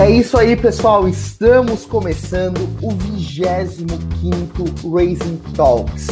É isso aí, pessoal. Estamos começando o 25 Racing Talks.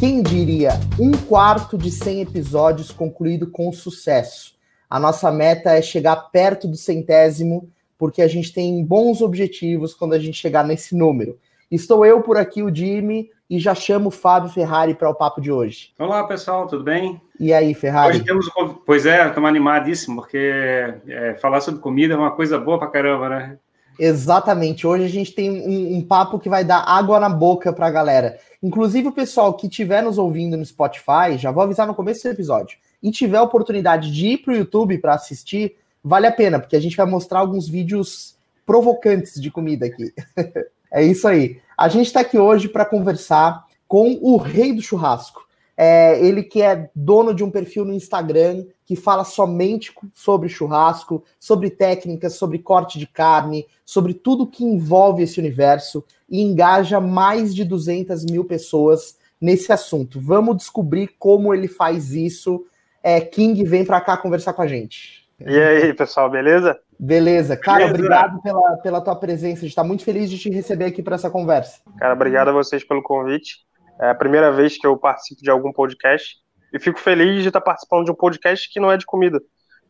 Quem diria um quarto de 100 episódios concluído com sucesso? A nossa meta é chegar perto do centésimo, porque a gente tem bons objetivos quando a gente chegar nesse número. Estou eu por aqui, o Jimmy, e já chamo o Fábio Ferrari para o papo de hoje. Olá, pessoal, tudo bem? E aí, Ferrari? Hoje temos, pois é, estamos animadíssimos, porque é, falar sobre comida é uma coisa boa para caramba, né? Exatamente. Hoje a gente tem um, um papo que vai dar água na boca para a galera. Inclusive o pessoal que estiver nos ouvindo no Spotify, já vou avisar no começo do episódio, e tiver a oportunidade de ir para o YouTube para assistir, vale a pena, porque a gente vai mostrar alguns vídeos provocantes de comida aqui. é isso aí. A gente está aqui hoje para conversar com o rei do churrasco. É, ele que é dono de um perfil no Instagram que fala somente sobre churrasco, sobre técnicas, sobre corte de carne, sobre tudo que envolve esse universo e engaja mais de 200 mil pessoas nesse assunto. Vamos descobrir como ele faz isso. É, King, vem para cá conversar com a gente. E aí, pessoal, beleza? Beleza. Cara, Beleza. obrigado pela, pela tua presença. A gente está muito feliz de te receber aqui para essa conversa. Cara, obrigado a vocês pelo convite. É a primeira vez que eu participo de algum podcast. E fico feliz de estar participando de um podcast que não é de comida.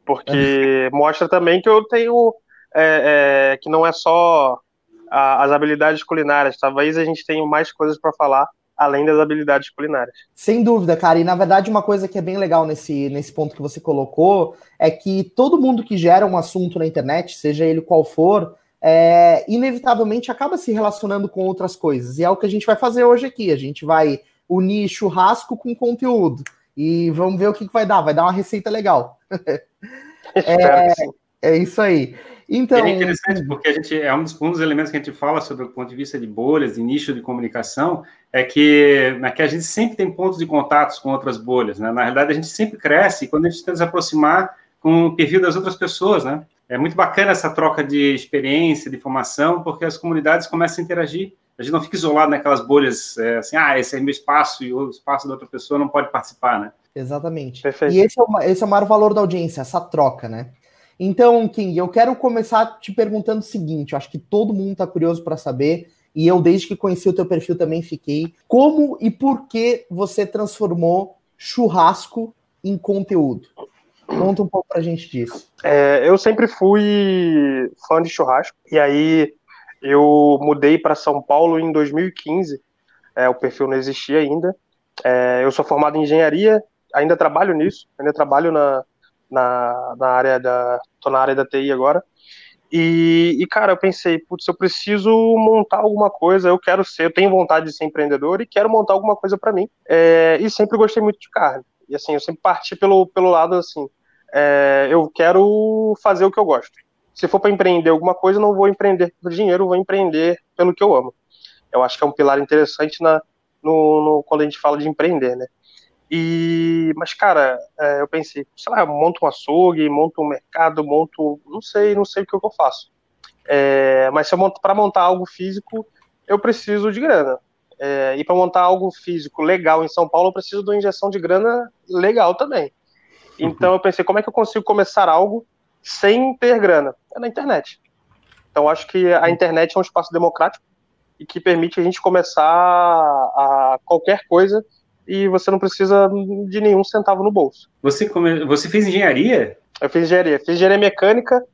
Porque mostra também que eu tenho. É, é, que não é só a, as habilidades culinárias. Talvez a gente tenha mais coisas para falar além das habilidades culinárias. Sem dúvida, cara. E na verdade, uma coisa que é bem legal nesse, nesse ponto que você colocou é que todo mundo que gera um assunto na internet, seja ele qual for, é, inevitavelmente acaba se relacionando com outras coisas. E é o que a gente vai fazer hoje aqui. A gente vai unir churrasco com conteúdo. E vamos ver o que, que vai dar. Vai dar uma receita legal. é, é isso aí. Então, é interessante porque a gente é um dos, um dos, elementos que a gente fala sobre o ponto de vista de bolhas, de nicho de comunicação, é que, é que a gente sempre tem pontos de contatos com outras bolhas, né? Na realidade, a gente sempre cresce quando a gente tenta se aproximar com o perfil das outras pessoas, né? É muito bacana essa troca de experiência, de informação, porque as comunidades começam a interagir. A gente não fica isolado naquelas bolhas, é, assim, ah, esse é meu espaço e o espaço da outra pessoa não pode participar, né? Exatamente. Perfeito. E esse é, o, esse é o maior valor da audiência, essa troca, né? Então, King, eu quero começar te perguntando o seguinte: eu acho que todo mundo está curioso para saber, e eu, desde que conheci o teu perfil, também fiquei. Como e por que você transformou churrasco em conteúdo? Conta um pouco pra gente disso. É, eu sempre fui fã de churrasco, e aí eu mudei para São Paulo em 2015. É, o perfil não existia ainda. É, eu sou formado em engenharia, ainda trabalho nisso, ainda trabalho na, na, na área da. tô na área da TI agora. E, e, cara, eu pensei, putz, eu preciso montar alguma coisa, eu quero ser, eu tenho vontade de ser empreendedor e quero montar alguma coisa para mim. É, e sempre gostei muito de carne. E assim, eu sempre parti pelo, pelo lado assim, é, eu quero fazer o que eu gosto. Se for para empreender alguma coisa, não vou empreender por dinheiro, vou empreender pelo que eu amo. Eu acho que é um pilar interessante na, no, no, quando a gente fala de empreender, né? E, mas, cara, é, eu pensei, sei lá, monto um açougue, monto um mercado, monto. Não sei, não sei o que eu faço. É, mas se eu monto para montar algo físico, eu preciso de grana. É, e para montar algo físico legal em São Paulo, eu preciso de uma injeção de grana legal também. Então eu pensei, como é que eu consigo começar algo sem ter grana? É na internet. Então acho que a internet é um espaço democrático e que permite a gente começar a qualquer coisa e você não precisa de nenhum centavo no bolso. Você, come... você fez engenharia? Eu fiz engenharia. Fiz engenharia mecânica,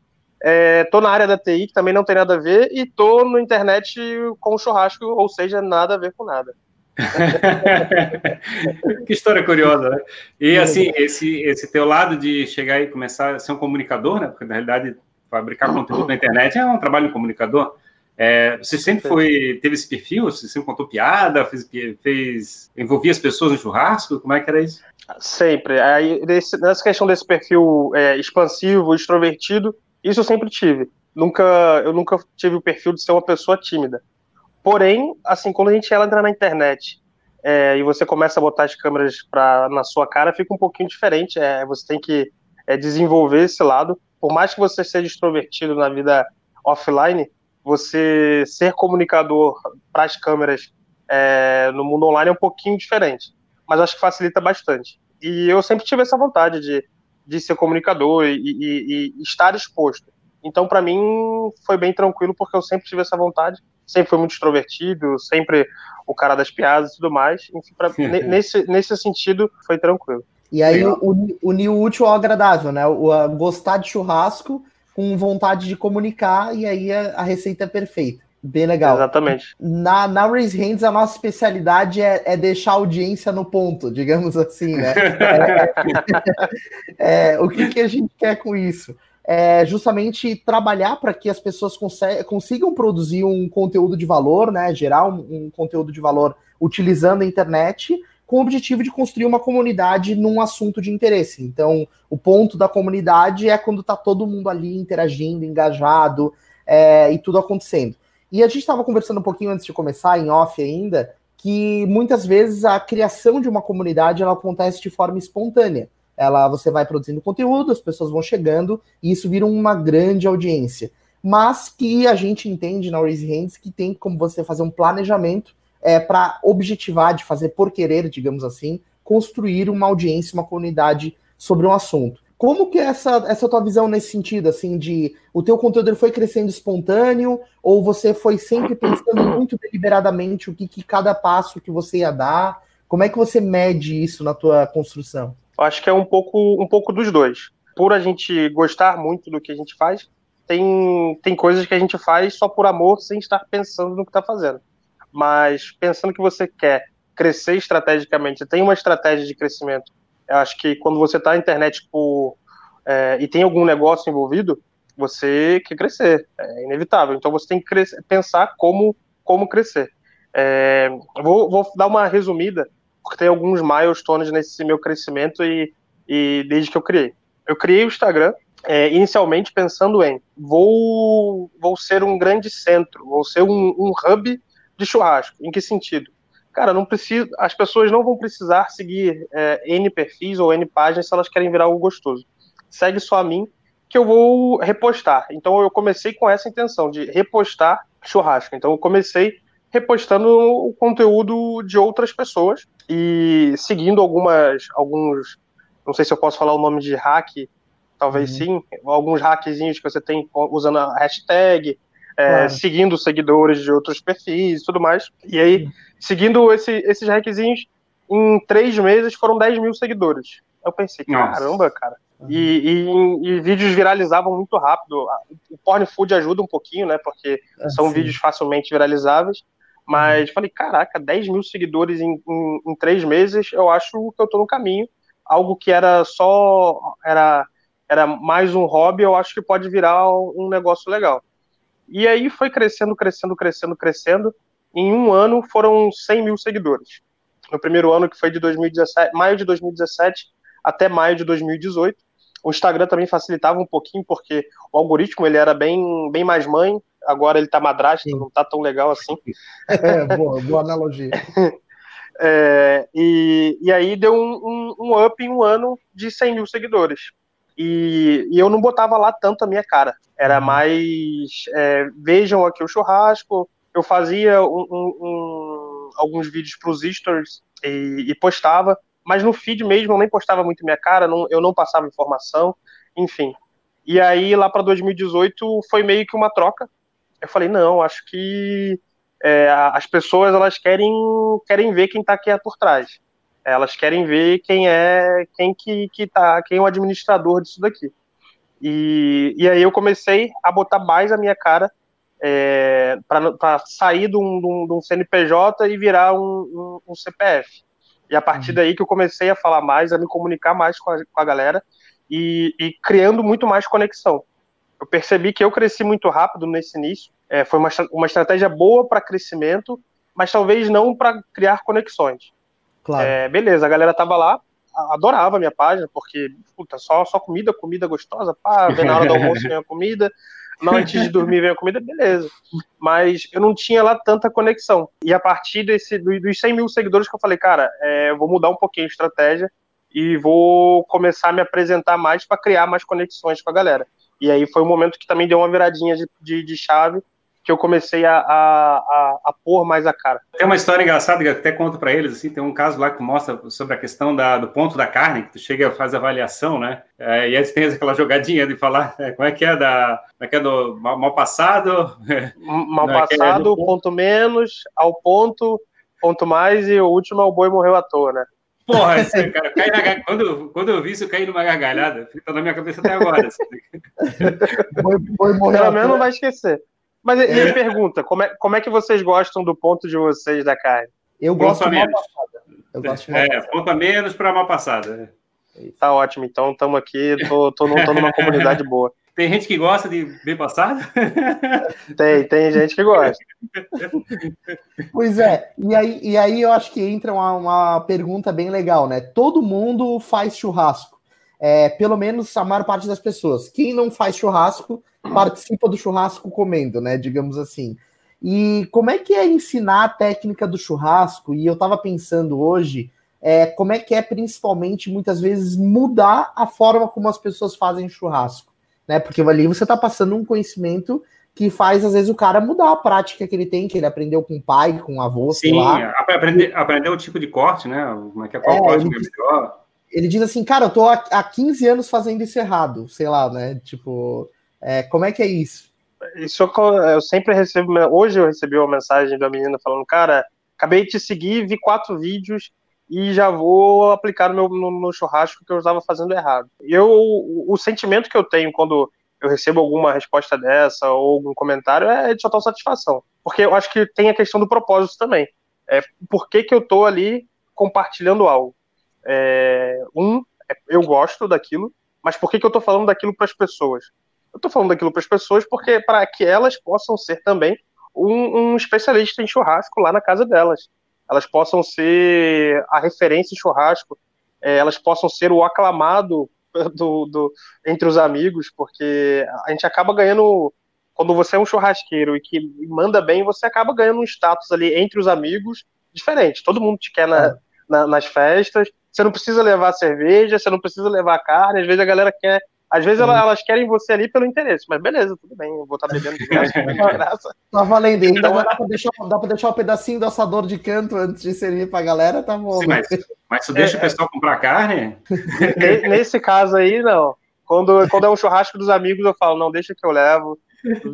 é, tô na área da TI, que também não tem nada a ver, e tô no internet com churrasco, ou seja, nada a ver com nada. que história curiosa, né? E assim, esse, esse teu lado de chegar e começar a ser um comunicador, né? Porque na realidade fabricar conteúdo na internet é um trabalho de comunicador. É, você sempre foi, teve esse perfil? Você sempre contou piada, fez, fez, envolvia as pessoas no churrasco? Como é que era isso? Sempre. Aí, nessa questão desse perfil é, expansivo, extrovertido, isso eu sempre tive. Nunca, eu nunca tive o perfil de ser uma pessoa tímida. Porém, assim, quando a gente entra na internet é, e você começa a botar as câmeras pra, na sua cara, fica um pouquinho diferente. É, você tem que é, desenvolver esse lado. Por mais que você seja extrovertido na vida offline, você ser comunicador para as câmeras é, no mundo online é um pouquinho diferente, mas acho que facilita bastante. E eu sempre tive essa vontade de, de ser comunicador e, e, e estar exposto. Então, para mim, foi bem tranquilo, porque eu sempre tive essa vontade, sempre fui muito extrovertido, sempre o cara das piadas e tudo mais. Enfim, pra, nesse, nesse sentido, foi tranquilo. E aí, unir o útil ao agradável, né? O, a, gostar de churrasco com vontade de comunicar, e aí a, a receita é perfeita. Bem legal. Exatamente. Na, na Raise Hands, a nossa especialidade é, é deixar a audiência no ponto, digamos assim, né? É, é, o que, que a gente quer com isso? É justamente trabalhar para que as pessoas consigam produzir um conteúdo de valor, né? Gerar um, um conteúdo de valor utilizando a internet com o objetivo de construir uma comunidade num assunto de interesse. Então, o ponto da comunidade é quando está todo mundo ali interagindo, engajado é, e tudo acontecendo. E a gente estava conversando um pouquinho antes de começar, em off ainda, que muitas vezes a criação de uma comunidade ela acontece de forma espontânea. Ela, você vai produzindo conteúdo, as pessoas vão chegando e isso vira uma grande audiência. Mas que a gente entende na Raise Hands que tem como você fazer um planejamento é, para objetivar, de fazer por querer, digamos assim, construir uma audiência, uma comunidade sobre um assunto. Como que é essa, essa tua visão nesse sentido, assim, de o teu conteúdo foi crescendo espontâneo, ou você foi sempre pensando muito deliberadamente o que, que cada passo que você ia dar? Como é que você mede isso na tua construção? Acho que é um pouco, um pouco dos dois. Por a gente gostar muito do que a gente faz, tem, tem coisas que a gente faz só por amor, sem estar pensando no que está fazendo. Mas pensando que você quer crescer estrategicamente, tem uma estratégia de crescimento eu acho que quando você está na internet por, é, e tem algum negócio envolvido, você quer crescer, é inevitável. Então você tem que crescer, pensar como, como crescer. É, vou, vou, dar uma resumida, porque tem alguns milestones nesse meu crescimento e, e desde que eu criei. Eu criei o Instagram é, inicialmente pensando em vou, vou ser um grande centro, vou ser um, um hub de churrasco. Em que sentido? cara, não precisa, as pessoas não vão precisar seguir é, N perfis ou N páginas se elas querem virar algo gostoso. Segue só a mim que eu vou repostar. Então eu comecei com essa intenção de repostar churrasco. Então eu comecei repostando o conteúdo de outras pessoas e seguindo algumas alguns não sei se eu posso falar o nome de hack, talvez uhum. sim, alguns hackzinhos que você tem usando a hashtag, é, claro. seguindo seguidores de outros perfis e tudo mais. E aí, seguindo esse, esses requisitos, em três meses foram 10 mil seguidores. Eu pensei, caramba, cara. Uhum. E, e, e, vídeos viralizavam muito rápido. O Porn Food ajuda um pouquinho, né? Porque é, são sim. vídeos facilmente viralizáveis. Mas falei, caraca, 10 mil seguidores em, em, em, três meses, eu acho que eu tô no caminho. Algo que era só. Era, era mais um hobby, eu acho que pode virar um negócio legal. E aí foi crescendo, crescendo, crescendo, crescendo. Em um ano foram 100 mil seguidores. No primeiro ano, que foi de 2017, maio de 2017 até maio de 2018. O Instagram também facilitava um pouquinho, porque o algoritmo ele era bem, bem mais mãe, agora ele tá madrasta, não tá tão legal assim. É, boa, boa analogia. É, e, e aí deu um, um, um, up em um ano de 100 mil seguidores. E, e eu não botava lá tanto a minha cara. Era uhum. mais é, vejam aqui o churrasco. Eu fazia um, alguns vídeos para os stories e, e, postava, mas no feed mesmo eu nem postava muito minha cara, não, eu não passava informação, enfim. E aí lá para 2018 foi meio que uma troca. Eu falei não, acho que é, as pessoas elas querem querem ver quem está aqui por trás. Elas querem ver quem é quem que, que tá, quem é o administrador disso daqui. E, e aí eu comecei a botar mais a minha cara é, para sair de um, de, um, de um, CNPJ e virar um, um, um, CPF. E a partir uhum. daí que eu comecei a falar mais, a me comunicar mais com a, com a galera e, e, criando muito mais conexão. Eu percebi que eu cresci muito rápido nesse início. É, foi uma, uma estratégia boa para crescimento, mas talvez não para criar conexões. Claro. É, beleza, a galera tava lá, adorava a minha página, porque, puta, só, só comida, comida gostosa, pá, vem na hora do almoço vem a comida, não antes de dormir vem a comida, beleza. Mas eu não tinha lá tanta conexão. E a partir desse, dos 100 mil seguidores que eu falei, cara, é, eu vou mudar um pouquinho a estratégia e vou começar a me apresentar mais para criar mais conexões com a galera. E aí foi um momento que também deu uma viradinha de, de, de chave, que eu comecei a, a, a, a pôr mais a cara. Tem uma história engraçada que eu até conto para eles, assim, tem um caso lá que mostra sobre a questão da, do ponto da carne, que tu chega e faz avaliação, né? É, e aí tem aquela jogadinha de falar é, como é que é da como é que é do mal, mal passado, mal é passado, é ponto menos, ao ponto, ponto mais e o último é o boi morreu à toa, né? Porra, esse, cara, quando, quando eu vi isso, eu caí numa gargalhada. Fica na minha cabeça até agora. Assim. boi, boi Pelo menos não vai esquecer. Mas e é. pergunta, como é, como é que vocês gostam do ponto de vocês da carne? Eu gosto de mal passada. Eu gosto de mal é, ponto a menos para mal passada. Tá ótimo, então estamos aqui, tô, tô, tô numa comunidade boa. Tem gente que gosta de bem passado? Tem, tem gente que gosta. Pois é, e aí, e aí eu acho que entra uma, uma pergunta bem legal, né? Todo mundo faz churrasco. É, pelo menos a maior parte das pessoas. Quem não faz churrasco participa do churrasco comendo, né? Digamos assim. E como é que é ensinar a técnica do churrasco? E eu estava pensando hoje, é, como é que é principalmente muitas vezes mudar a forma como as pessoas fazem churrasco, né? Porque ali você está passando um conhecimento que faz às vezes o cara mudar a prática que ele tem, que ele aprendeu com o pai, com o avô, Sim, sei lá. aprender, aprender o tipo de corte, né? Como é que é, qual é, corte que é melhor. Ele diz assim, cara, eu tô há, há 15 anos fazendo isso errado, sei lá, né? Tipo, é, como é que é isso? Isso eu sempre recebo. Hoje eu recebi uma mensagem da menina falando, cara, acabei de te seguir, vi quatro vídeos e já vou aplicar no meu no, no churrasco que eu estava fazendo errado. Eu, o, o, sentimento que eu tenho quando eu recebo alguma resposta dessa ou algum comentário é de total satisfação. Porque eu acho que tem a questão do propósito também. É, por que, que eu tô ali compartilhando algo? É, um, é, eu gosto daquilo, mas por que, que eu tô falando daquilo para as pessoas? Eu estou falando daquilo para as pessoas porque para que elas possam ser também um, um, especialista em churrasco lá na casa delas. Elas possam ser a referência em churrasco, é, elas possam ser o aclamado do, do, entre os amigos, porque a gente acaba ganhando. Quando você é um churrasqueiro e que manda bem, você acaba ganhando um status ali entre os amigos diferente. Todo mundo te quer na, é. Na, nas festas. Você não precisa levar cerveja, você não precisa levar carne. Às vezes a galera quer às vezes elas, elas, querem você ali pelo interesse, mas beleza, tudo bem, eu vou estar bebendo de graça, de graça. Tá valendo, ainda então, dá, pra deixar, dá pra deixar um pedacinho do assador de canto antes de servir pra galera, tá bom. Sim, mas, mas tu deixa é, o pessoal comprar carne? Nesse caso aí, não. Quando, quando é um churrasco dos amigos, eu falo, não, deixa que eu levo,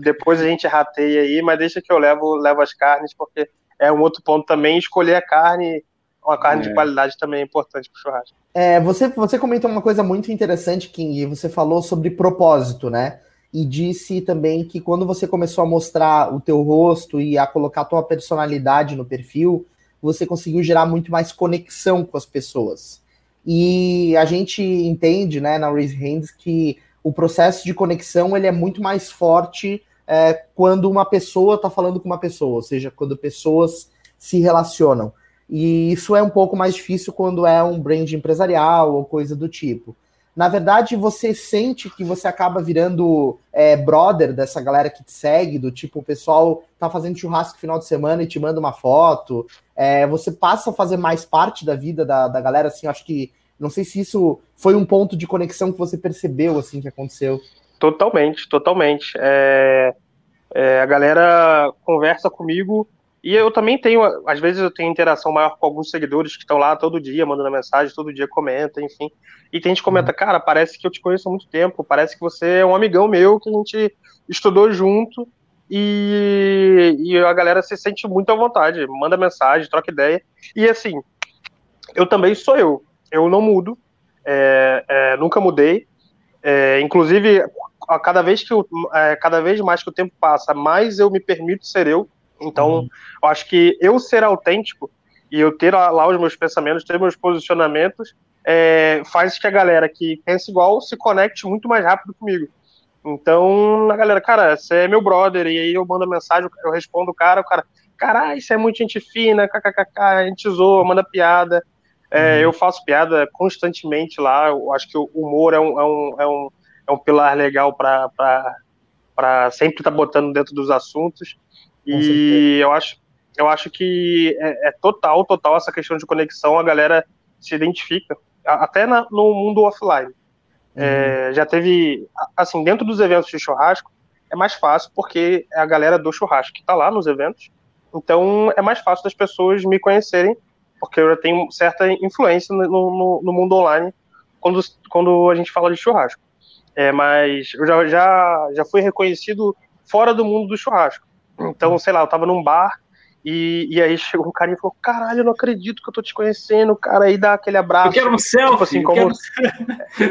depois a gente rateia aí, mas deixa que eu levo, levo as carnes, porque é um outro ponto também, escolher a carne uma carne é. de qualidade também é importante para o churrasco. É, você, você comentou uma coisa muito interessante, King, você falou sobre propósito, né? E disse também que quando você começou a mostrar o teu rosto e a colocar a tua personalidade no perfil, você conseguiu gerar muito mais conexão com as pessoas. E a gente entende, né, na Raise Hands, que o processo de conexão ele é muito mais forte é, quando uma pessoa está falando com uma pessoa, ou seja, quando pessoas se relacionam. E isso é um pouco mais difícil quando é um brand empresarial ou coisa do tipo. Na verdade, você sente que você acaba virando é, brother dessa galera que te segue, do tipo, o pessoal tá fazendo churrasco final de semana e te manda uma foto. É, você passa a fazer mais parte da vida da, da galera, assim, acho que. Não sei se isso foi um ponto de conexão que você percebeu, assim, que aconteceu. Totalmente, totalmente. É, é, a galera conversa comigo e eu também tenho, às vezes eu tenho interação maior com alguns seguidores que estão lá todo dia, mandando mensagem, todo dia comenta, enfim. E tem gente que comenta, cara, parece que eu te conheço há muito tempo, parece que você é um amigão meu que a gente estudou junto e, e a galera se sente muito à vontade, manda mensagem, troca ideia. E assim, eu também sou eu, eu não mudo, é, é, nunca mudei. É, inclusive, a cada vez que eu, é, cada vez mais que o tempo passa, mais eu me permito ser eu então, uhum. eu acho que eu ser autêntico e eu ter lá os meus pensamentos, ter meus posicionamentos, é, faz que a galera que pensa igual se conecte muito mais rápido comigo. Então, a galera, cara, você é meu brother, e aí eu mando mensagem, eu respondo o cara, o cara, caralho, isso é muito gente fina, kkkk, a gente zoa, manda piada. É, uhum. Eu faço piada constantemente lá, eu acho que o humor é um, é um, é um, é um pilar legal para sempre estar tá botando dentro dos assuntos. E eu acho, eu acho que é, é, total, total essa questão de conexão, a galera se identifica, até na, no mundo offline. É, uhum. É, já teve, assim, dentro dos eventos de churrasco, é mais fácil porque é a galera do churrasco que está lá nos eventos. Então é mais fácil das pessoas me conhecerem, porque eu já tenho certa influência no, no, no mundo online quando, quando a gente fala de churrasco. É, mas eu já, já, já fui reconhecido fora do mundo do churrasco. Então, sei lá, eu tava num bar e, e aí chegou um cara e falou: Caralho, eu não acredito que eu tô te conhecendo, cara. Aí dá aquele abraço. Eu quero um selfie. Tipo assim, como,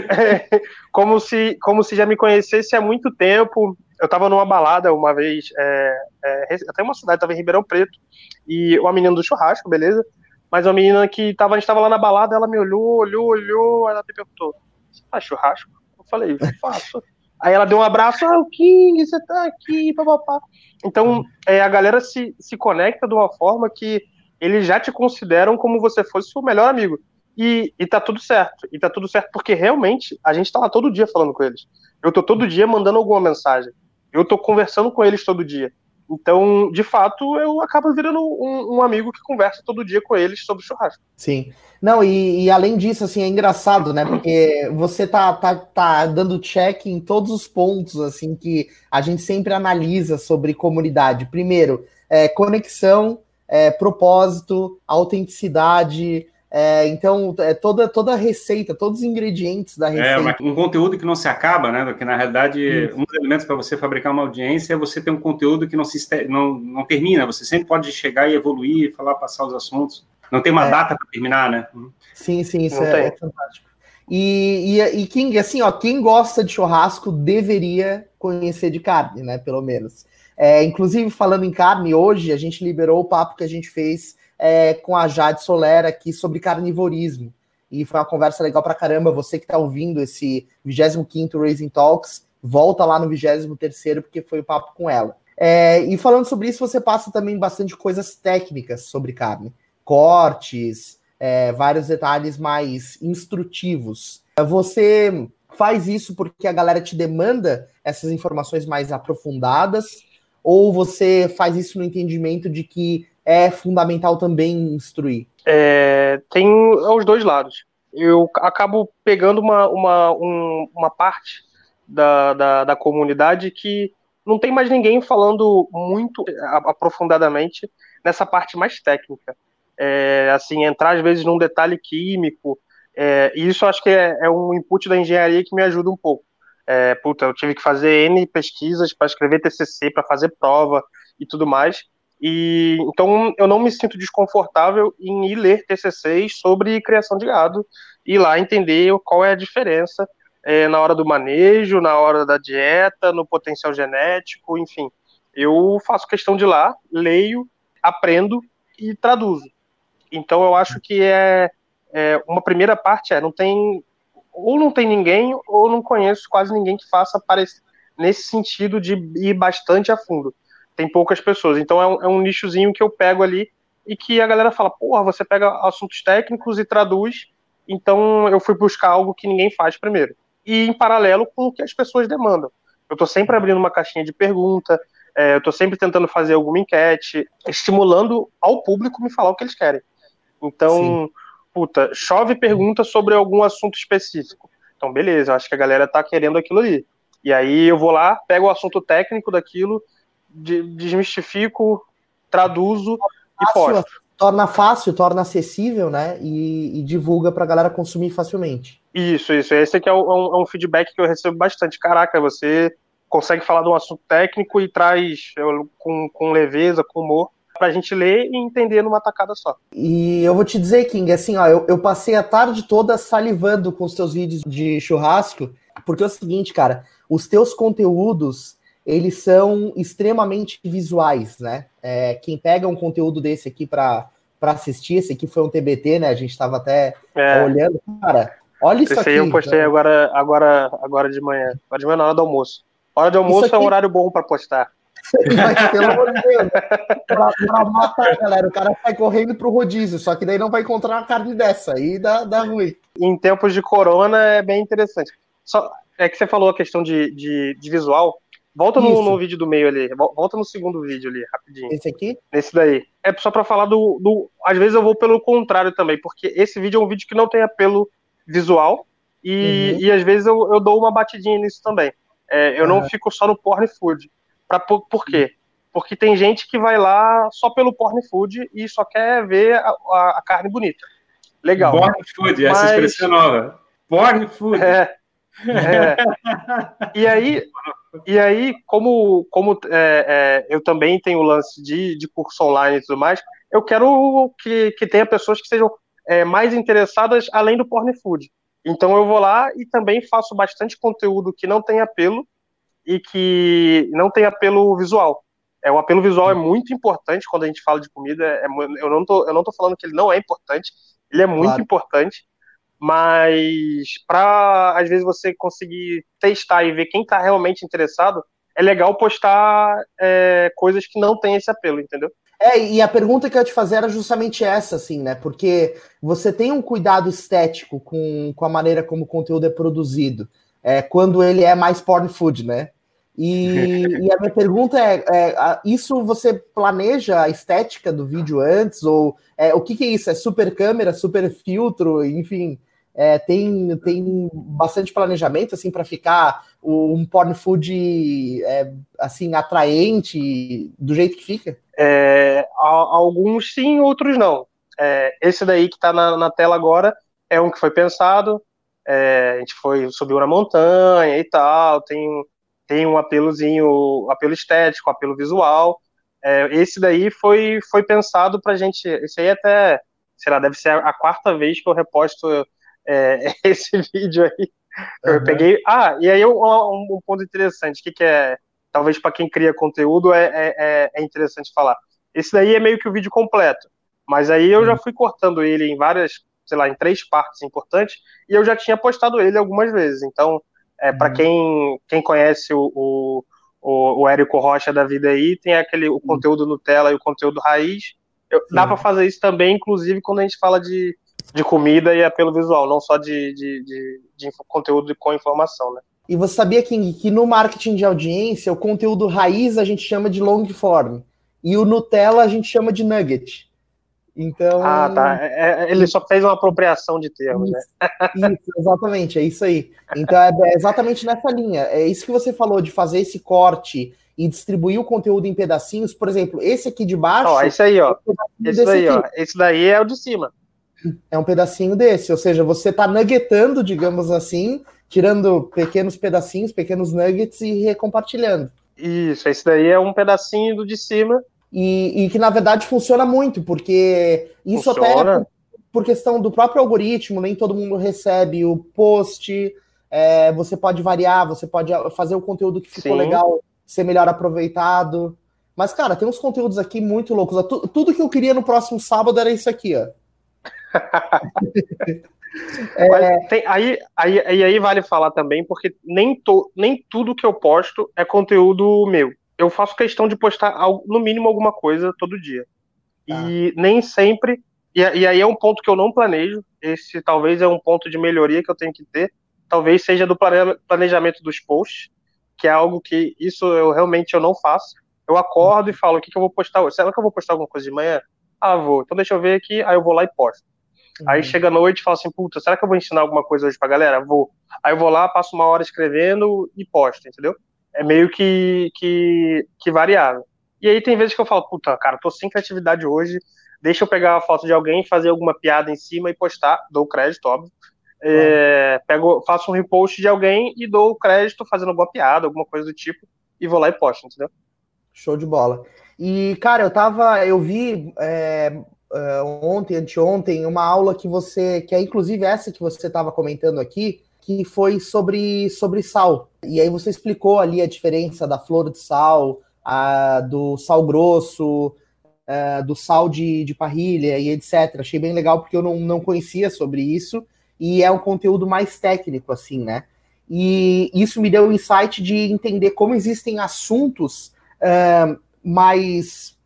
é, como, se, como se já me conhecesse há muito tempo. Eu tava numa balada uma vez, é, é, até uma cidade, tava em Ribeirão Preto, e uma menina do churrasco, beleza? Mas uma menina que tava, a gente tava lá na balada, ela me olhou, olhou, olhou, aí ela me perguntou: Você faz churrasco? Eu falei: Faço. Aí ela deu um abraço, ah, o King, você tá aqui, papapá. Então, é, a galera se, se conecta de uma forma que eles já te consideram como você fosse o melhor amigo. E, e tá tudo certo. E tá tudo certo porque realmente a gente tá lá todo dia falando com eles. Eu tô todo dia mandando alguma mensagem. Eu tô conversando com eles todo dia. Então, de fato, eu acabo virando um, um, amigo que conversa todo dia com eles sobre churrasco. Sim. Não, e, e, além disso, assim, é engraçado, né? Porque você tá, tá, tá dando check em todos os pontos, assim, que a gente sempre analisa sobre comunidade. Primeiro, é, conexão, é, propósito, autenticidade, é, então, é toda, toda a receita, todos os ingredientes da é, receita. É, um conteúdo que não se acaba, né? Porque, na realidade, Isso. um dos elementos para você fabricar uma audiência é você ter um conteúdo que não, se, não, não termina. Você sempre pode chegar e evoluir, falar, passar os assuntos. Não tem uma é. data para terminar, né? Sim, sim, isso é, é, fantástico. E, e, e King, assim, ó, quem gosta de churrasco deveria conhecer de carne, né? Pelo menos. É, inclusive, falando em carne, hoje a gente liberou o papo que a gente fez é, com a Jade Soler aqui sobre carnivorismo. E foi uma conversa legal pra caramba. Você que está ouvindo esse 25 Raising Talks, volta lá no 23 porque foi o papo com ela. É, e falando sobre isso, você passa também bastante coisas técnicas sobre carne. Cortes, é, vários detalhes mais instrutivos. Você faz isso porque a galera te demanda essas informações mais aprofundadas? Ou você faz isso no entendimento de que é fundamental também instruir? É, tem os dois lados. Eu acabo pegando uma, uma, um, uma parte da, da, da, comunidade que não tem mais ninguém falando muito aprofundadamente nessa parte mais técnica. É, assim, entrar às vezes num detalhe químico, é, e isso acho que é, é, um input da engenharia que me ajuda um pouco. É, puta, eu tive que fazer N pesquisas para escrever TCC, para fazer prova e tudo mais, e então eu não me sinto desconfortável em ir ler TCCs sobre criação de gado e lá entender qual é a diferença é, na hora do manejo, na hora da dieta, no potencial genético, enfim. Eu faço questão de ir lá, leio, aprendo e traduzo. Então eu acho que é, é uma primeira parte é não tem ou não tem ninguém ou não conheço quase ninguém que faça nesse sentido de ir bastante a fundo tem poucas pessoas. Então é um, é um nichozinho que eu pego ali e que a galera fala, porra, você pega assuntos técnicos e traduz. Então eu fui buscar algo que ninguém faz primeiro. E em paralelo com o que as pessoas demandam. Eu estou sempre abrindo uma caixinha de pergunta, é, eu estou sempre tentando fazer alguma enquete, estimulando ao público me falar o que eles querem. Então, Sim. puta, chove pergunta sobre algum assunto específico. Então, beleza, acho que a galera tá querendo aquilo ali. E aí eu vou lá, pego o assunto técnico daquilo, desmistifico, traduzo fácil, e posto. Torna fácil, torna acessível, né? E, e divulga para a galera consumir facilmente. Isso, isso. Esse aqui é um, é um, feedback que eu recebo bastante. Caraca, você consegue falar de um assunto técnico e traz com, com leveza, com humor, para a gente ler e entender numa tacada só. E eu vou te dizer, King, assim, ó, eu, eu passei a tarde toda salivando com os teus vídeos de churrasco, porque é o seguinte, cara, os teus conteúdos eles são extremamente visuais, né? É, quem pega um conteúdo desse aqui para assistir, esse aqui foi um TBT, né? A gente estava até é. olhando, cara. Olha isso esse aqui. Esse aí eu postei agora, agora, agora de manhã. Agora de manhã na hora do almoço. Hora de almoço aqui... é um horário bom para postar. Mas, pelo amor de Deus, pra, pra, matar, galera, o cara sai correndo pro rodízio, só que daí não vai encontrar uma carne dessa, aí dá, dá ruim. Em tempos de corona é bem interessante. Só, é que você falou a questão de, de, de visual, Volta no, no, vídeo do meio ali. Volta no segundo vídeo ali, rapidinho. Esse aqui? Esse daí. É só para falar do, do. Às vezes eu vou pelo contrário também, porque esse vídeo é um vídeo que não tem apelo visual e, uhum. e às vezes eu, eu dou uma batidinha nisso também. É, eu não fico só no porn food. Pra, por, por quê? Porque tem gente que vai lá só pelo porn food e só quer ver a, a, a carne bonita. Legal. Porn food, Mas... essa expressão é nova. Porn food. É, é. e aí, e aí como, como é, é, eu também tenho o lance de, de curso online e tudo mais, eu quero que, que tenha pessoas que sejam é, mais interessadas além do porn food. Então eu vou lá e também faço bastante conteúdo que não tem apelo e que não tem apelo visual. É, o apelo visual é muito importante quando a gente fala de comida. É, eu, não tô, eu não tô falando que ele não é importante, ele é muito claro. importante, mas para às vezes você conseguir testar e ver quem está realmente interessado, é legal postar é, coisas que não têm esse apelo, entendeu? É, e a pergunta que eu ia te fazer era justamente essa, assim, né? Porque você tem um cuidado estético com, com a maneira como o conteúdo é produzido, é, quando ele é mais porn food, né? E, e a minha pergunta é, é, isso você planeja a estética do vídeo antes? Ou é, o que, que é isso? É super câmera, super filtro, enfim, é, tem, tem bastante planejamento assim para ficar um porn food é, assim atraente do jeito que fica? É, alguns sim, outros não. É, esse daí que está na, na, tela agora é um que foi pensado. É, a gente foi subiu na montanha e tal. Tem, tem um apelozinho, apelo estético, apelo visual. É, esse daí foi, foi pensado para gente. Esse aí até, sei lá, deve ser a, a quarta vez que eu reposto é, esse vídeo aí. Eu uhum. peguei. Ah, e aí um, um ponto interessante, que, que é, talvez para quem cria conteúdo é, é, é, é, interessante falar. Esse daí é meio que o vídeo completo, mas aí eu uhum. já fui cortando ele em várias, sei lá, em três partes importantes, e eu já tinha postado ele algumas vezes. Então, é, para uhum. quem, quem conhece o, o, o, o Érico Rocha da vida aí, tem aquele o uhum. conteúdo Nutella e o conteúdo raiz. Eu, dá para fazer isso também, inclusive, quando a gente fala de de comida e apelo visual, não só de, de, de, de conteúdo com informação, né? E você sabia, King, que no marketing de audiência, o conteúdo raiz a gente chama de long form e o Nutella a gente chama de nugget. Então. Ah, tá. É, é ele só fez uma apropriação de termos, né? isso, né? Isso, exatamente, é isso aí. Então é, é exatamente nessa linha. É isso que você falou de fazer esse corte e distribuir o conteúdo em pedacinhos. Por exemplo, esse aqui de baixo. Ó, esse aí, ó. É esse aí, aqui. ó. Esse daí é o de cima é um pedacinho desse, ou seja, você está nuggetando, digamos assim, tirando pequenos pedacinhos, pequenos nuggets e recompartilhando. Isso, esse daí é um pedacinho do de cima. E, e que na verdade funciona muito, porque isso funciona. até por questão do próprio algoritmo, nem todo mundo recebe o post, é, você pode variar, você pode fazer o conteúdo que ficou Sim. legal ser melhor aproveitado. Mas, cara, tem uns conteúdos aqui muito loucos. Tudo que eu queria no próximo sábado era isso aqui, ó. é... tem, aí, aí, aí vale falar também, porque nem, to, nem tudo que eu posto é conteúdo meu. Eu faço questão de postar no mínimo alguma coisa todo dia. Ah. E nem sempre. E, e aí é um ponto que eu não planejo. Esse talvez é um ponto de melhoria que eu tenho que ter. Talvez seja do planejamento dos posts, que é algo que isso eu realmente eu não faço. Eu acordo e falo o que, que eu vou postar hoje. Será que eu vou postar alguma coisa de manhã? Ah, vou. Então deixa eu ver aqui. Aí eu vou lá e posto. Uhum. Aí chega a noite e fala assim, puta, será que eu vou ensinar alguma coisa hoje pra galera? Vou. Aí eu vou lá, passo uma hora escrevendo e posto, entendeu? É meio que, que, que variável. E aí tem vezes que eu falo, puta, cara, tô sem criatividade hoje, deixa eu pegar a foto de alguém, fazer alguma piada em cima e postar, dou crédito, óbvio. É, pego, faço um repost de alguém e dou crédito fazendo alguma piada, alguma coisa do tipo, e vou lá e posto, entendeu? Show de bola. E, cara, eu tava, eu vi é, uh, ontem, anteontem, uma aula que você, que é inclusive essa que você estava comentando aqui, que foi sobre, sobre sal. E aí você explicou ali a diferença da flor de sal, a, do sal grosso, uh, do sal de, de parrilha e etc. Achei bem legal porque eu não, não conhecia sobre isso e é um conteúdo mais técnico, assim, né? E isso me deu o insight de entender como existem assuntos uh, mais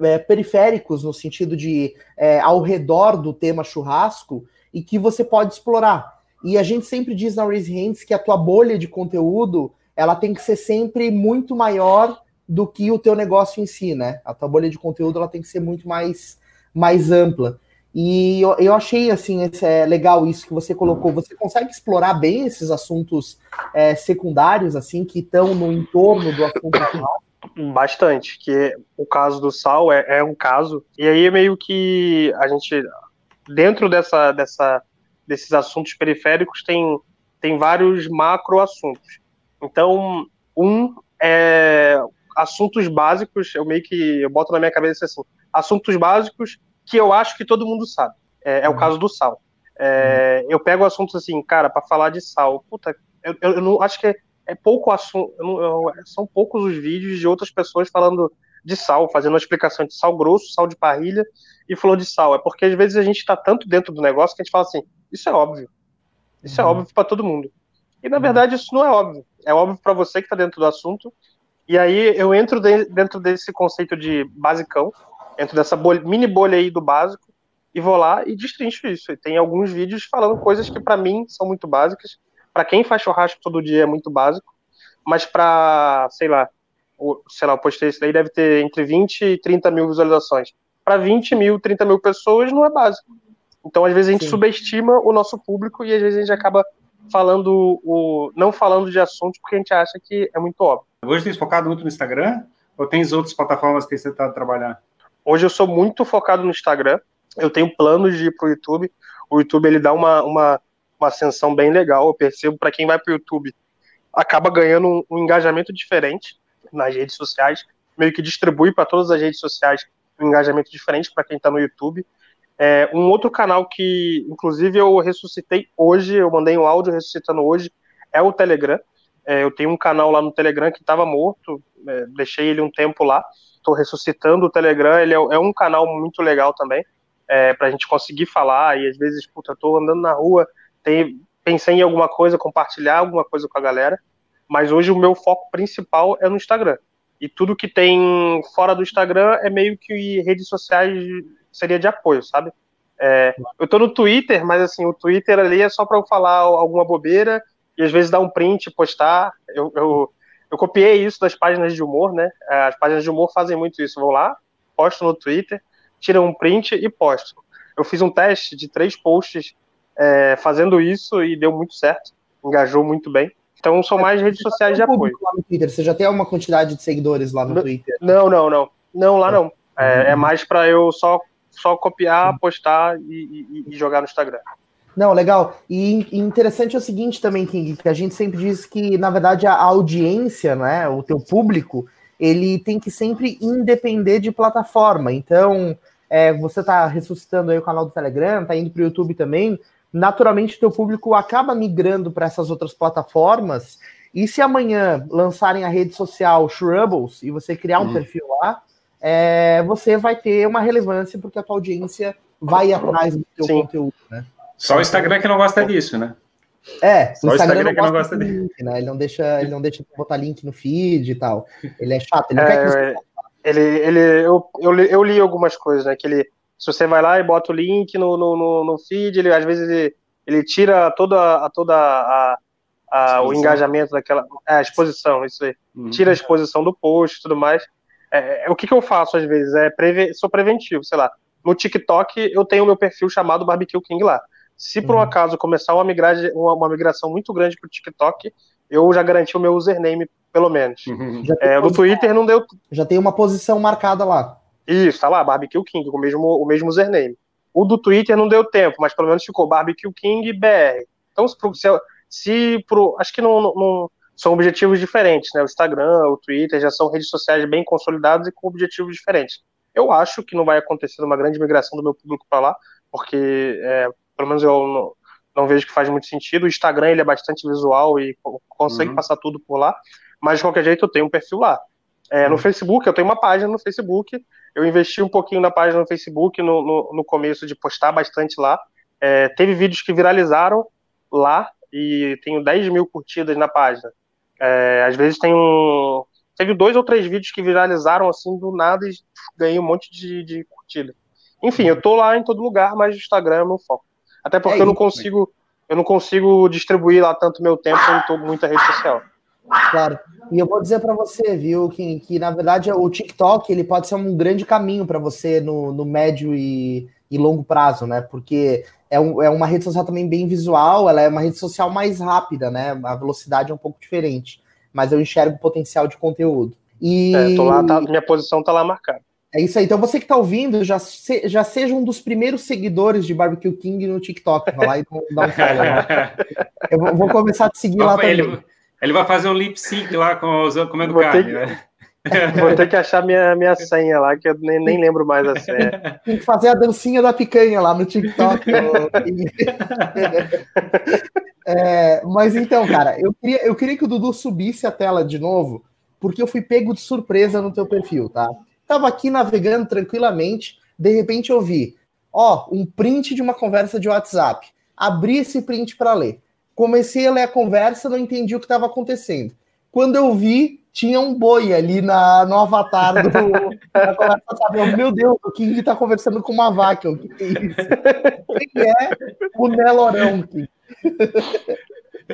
é, periféricos, no sentido de é, ao redor do tema churrasco, e que você pode explorar. E a gente sempre diz na Raise Hands que a tua bolha de conteúdo ela tem que ser sempre muito maior do que o teu negócio em si, né? A tua bolha de conteúdo ela tem que ser muito mais, mais ampla. E eu, eu achei assim esse, é legal isso que você colocou. Você consegue explorar bem esses assuntos é, secundários assim que estão no entorno do assunto Bastante, que o caso do sal é, é um caso. E aí meio que a gente dentro dessa, dessa desses assuntos periféricos tem tem vários macro assuntos. Então, um é assuntos básicos, eu meio que eu boto na minha cabeça assim, assuntos básicos que eu acho que todo mundo sabe. É, é o uhum. caso do sal. É, eu pego assuntos assim, cara, para falar de sal. Puta, eu, eu, não acho que é, é pouco assunto. Eu, são poucos os vídeos de outras pessoas falando de sal, fazendo uma explicação de sal grosso, sal de parrilha e flor de sal. É porque às vezes a gente está tanto dentro do negócio que a gente fala assim: isso é óbvio. Isso é uhum. é óbvio para todo mundo. E na uhum. verdade isso não é óbvio. É óbvio para você que está dentro do assunto. E aí eu entro de, dentro desse conceito de basicão, entro dessa bolha, mini bolha aí do básico e vou lá e destrincho isso. E tem alguns vídeos falando coisas que para mim são muito básicas, para quem faz churrasco todo dia é muito básico, mas para, sei lá, sei lá, eu postei isso daí, deve ter entre 20 e 30 mil visualizações. Para 20 mil, 30 mil pessoas não é básico. Então, às vezes, a gente Sim. subestima o nosso público e às vezes a gente acaba falando o. não falando de assuntos porque a gente acha que é muito óbvio. Hoje tem focado muito no Instagram ou tens outras plataformas que você está trabalhando? Hoje eu sou muito focado no Instagram. Eu tenho planos de ir para o YouTube. O YouTube ele dá uma, uma, uma ascensão bem legal. Eu percebo para quem vai para o YouTube acaba ganhando um, um, engajamento diferente nas redes sociais. Meio que distribui para todas as redes sociais um engajamento diferente para quem está no YouTube. É, um outro canal que, inclusive, eu ressuscitei hoje, eu mandei um áudio ressuscitando hoje, é o Telegram. É, eu tenho um canal lá no Telegram que estava morto, é, deixei ele um tempo lá estou ressuscitando o Telegram, ele é, é, um canal muito legal também, é, para a gente conseguir falar, e às vezes, puta, tô andando na rua, tem, pensei em alguma coisa, compartilhar alguma coisa com a galera, mas hoje o meu foco principal é no Instagram. E tudo que tem fora do Instagram é meio que redes sociais seria de apoio, sabe? É, eu tô no Twitter, mas assim, o Twitter ali é só para eu falar alguma bobeira e às vezes dar um print, postar. Eu, eu, eu copiei isso das páginas de humor, né? É, as páginas de humor fazem muito isso. Vou lá, posto no Twitter, tiro um print e posto. Eu fiz um teste de três posts é, fazendo isso e deu muito certo. Engajou muito bem. Então são mais redes sociais de apoio. Lá no Twitter. Você já tem alguma quantidade de seguidores lá no Twitter? Não, não, não. Não, lá não. É, é mais para eu só, só copiar, postar e, e, e jogar no Instagram. Não, legal. E interessante é o seguinte também, King, que a gente sempre diz que, na verdade, a audiência, né, o teu público, ele tem que sempre independer de plataforma. Então, é, você está ressuscitando aí o canal do Telegram, está indo para o YouTube também, naturalmente o teu público acaba migrando para essas outras plataformas. E se amanhã lançarem a rede social Shrubbles e você criar um uhum. perfil lá, é, você vai ter uma relevância porque a tua audiência vai atrás do teu Sim. conteúdo, né? Só o Instagram que não gosta disso, né? É, Só o Instagram, Instagram não que não gosta de link, né? Ele não deixa, ele não deixa botar link no feed e tal. Ele é chato, ele não é, quer que você... Ele, ele, eu, eu, li, eu li algumas coisas, né? Que ele, se você vai lá e bota o link no, no, no, no feed, ele às vezes ele, ele tira toda, a, toda a, a o engajamento daquela. É, a exposição, isso aí. Uhum. Tira a exposição do post e tudo mais. É, é, o que, que eu faço às vezes? É preve, sou preventivo, sei lá. No TikTok eu tenho o meu perfil chamado Barbecue King lá. Se por um uhum. acaso começar uma, uma, uma migração muito grande para o TikTok, eu já garanti o meu username, pelo menos. Uhum. É, no Twitter não deu. Já tem uma posição marcada lá. Isso, tá lá, Barbecue King, com o mesmo, o mesmo username. O do Twitter não deu tempo, mas pelo menos ficou Barbecue King BR. Então, se, se pro, acho que não, não, são objetivos diferentes, né? O Instagram, o Twitter já são redes sociais bem consolidadas e com objetivos diferentes. Eu acho que não vai acontecer uma grande migração do meu público para lá, porque é, pelo menos eu não, não, vejo que faz muito sentido. O Instagram ele é bastante visual e consegue uhum. passar tudo por lá, mas de qualquer jeito eu tenho um perfil lá. É, no Facebook, eu tenho uma página no Facebook. Eu investi um pouquinho na página no Facebook no, no, no começo de postar bastante lá. É, teve vídeos que viralizaram lá e tenho 10 mil curtidas na página. É, às vezes tem um. Teve dois ou três vídeos que viralizaram assim do nada e ganhei um monte de, de curtida. Enfim, eu tô lá em todo lugar, mas o Instagram é o meu foco. Até porque é eu não consigo, eu não consigo distribuir lá tanto meu tempo em muita rede social. Claro. E eu vou dizer para você, viu, que, que na verdade o TikTok ele pode ser um grande caminho para você no, no médio e, e longo prazo, né? Porque é, um, é uma rede social também bem visual, ela é uma rede social mais rápida, né? A velocidade é um pouco diferente, mas eu enxergo o potencial de conteúdo. E... É, tô lá, tá, minha posição tá lá marcada. É isso aí. Então você que está ouvindo, já, se, já seja um dos primeiros seguidores de Barbecue King no TikTok. Vai lá e dá um follow. Né? Eu vou, vou, começar a te seguir lá ele, também. Ele vai fazer um lip sync lá com os comendo vou carne. Ter, né? Vou ter que achar minha, minha senha lá, que eu nem, nem lembro mais a senha. Tem que fazer a dancinha da picanha lá no TikTok. é, mas então, cara, eu queria, eu queria que o Dudu subisse a tela de novo, porque eu fui pego de surpresa no teu perfil, tá? Tava aqui navegando tranquilamente, de repente eu vi, ó, um print de uma conversa de WhatsApp. Abri esse print para ler. Comecei a ler a conversa, não entendi o que estava acontecendo. Quando eu vi, tinha um boi ali na, no avatar do, da conversa, sabe? Meu Deus, o King está conversando com uma vaca. O que, que é isso? Quem é o Nelorão?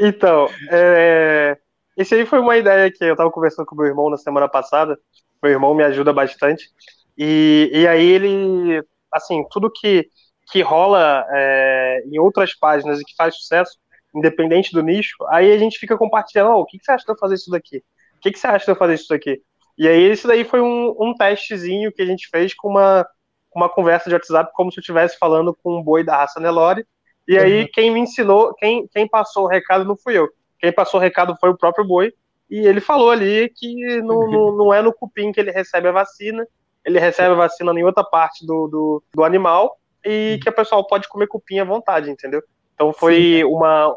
Então, é, esse aí foi uma ideia que eu estava conversando com meu irmão na semana passada. Meu irmão me ajuda bastante. E, e aí ele, assim, tudo que, que rola é, em outras páginas e que faz sucesso, independente do nicho, aí a gente fica compartilhando, oh, o que, que você acha de eu fazer isso daqui? O que, que você acha de eu fazer isso daqui? E aí, isso daí foi um, um testezinho que a gente fez com uma, uma conversa de WhatsApp, como se eu estivesse falando com um boi da raça Nelore. E aí, uhum. quem me ensinou, quem, quem passou o recado não fui eu. Quem passou o recado foi o próprio boi. E ele falou ali que não, não, não é no cupim que ele recebe a vacina, ele recebe a vacina em outra parte do, do, do animal e uhum. que o pessoal pode comer cupim à vontade, entendeu? Então foi uma,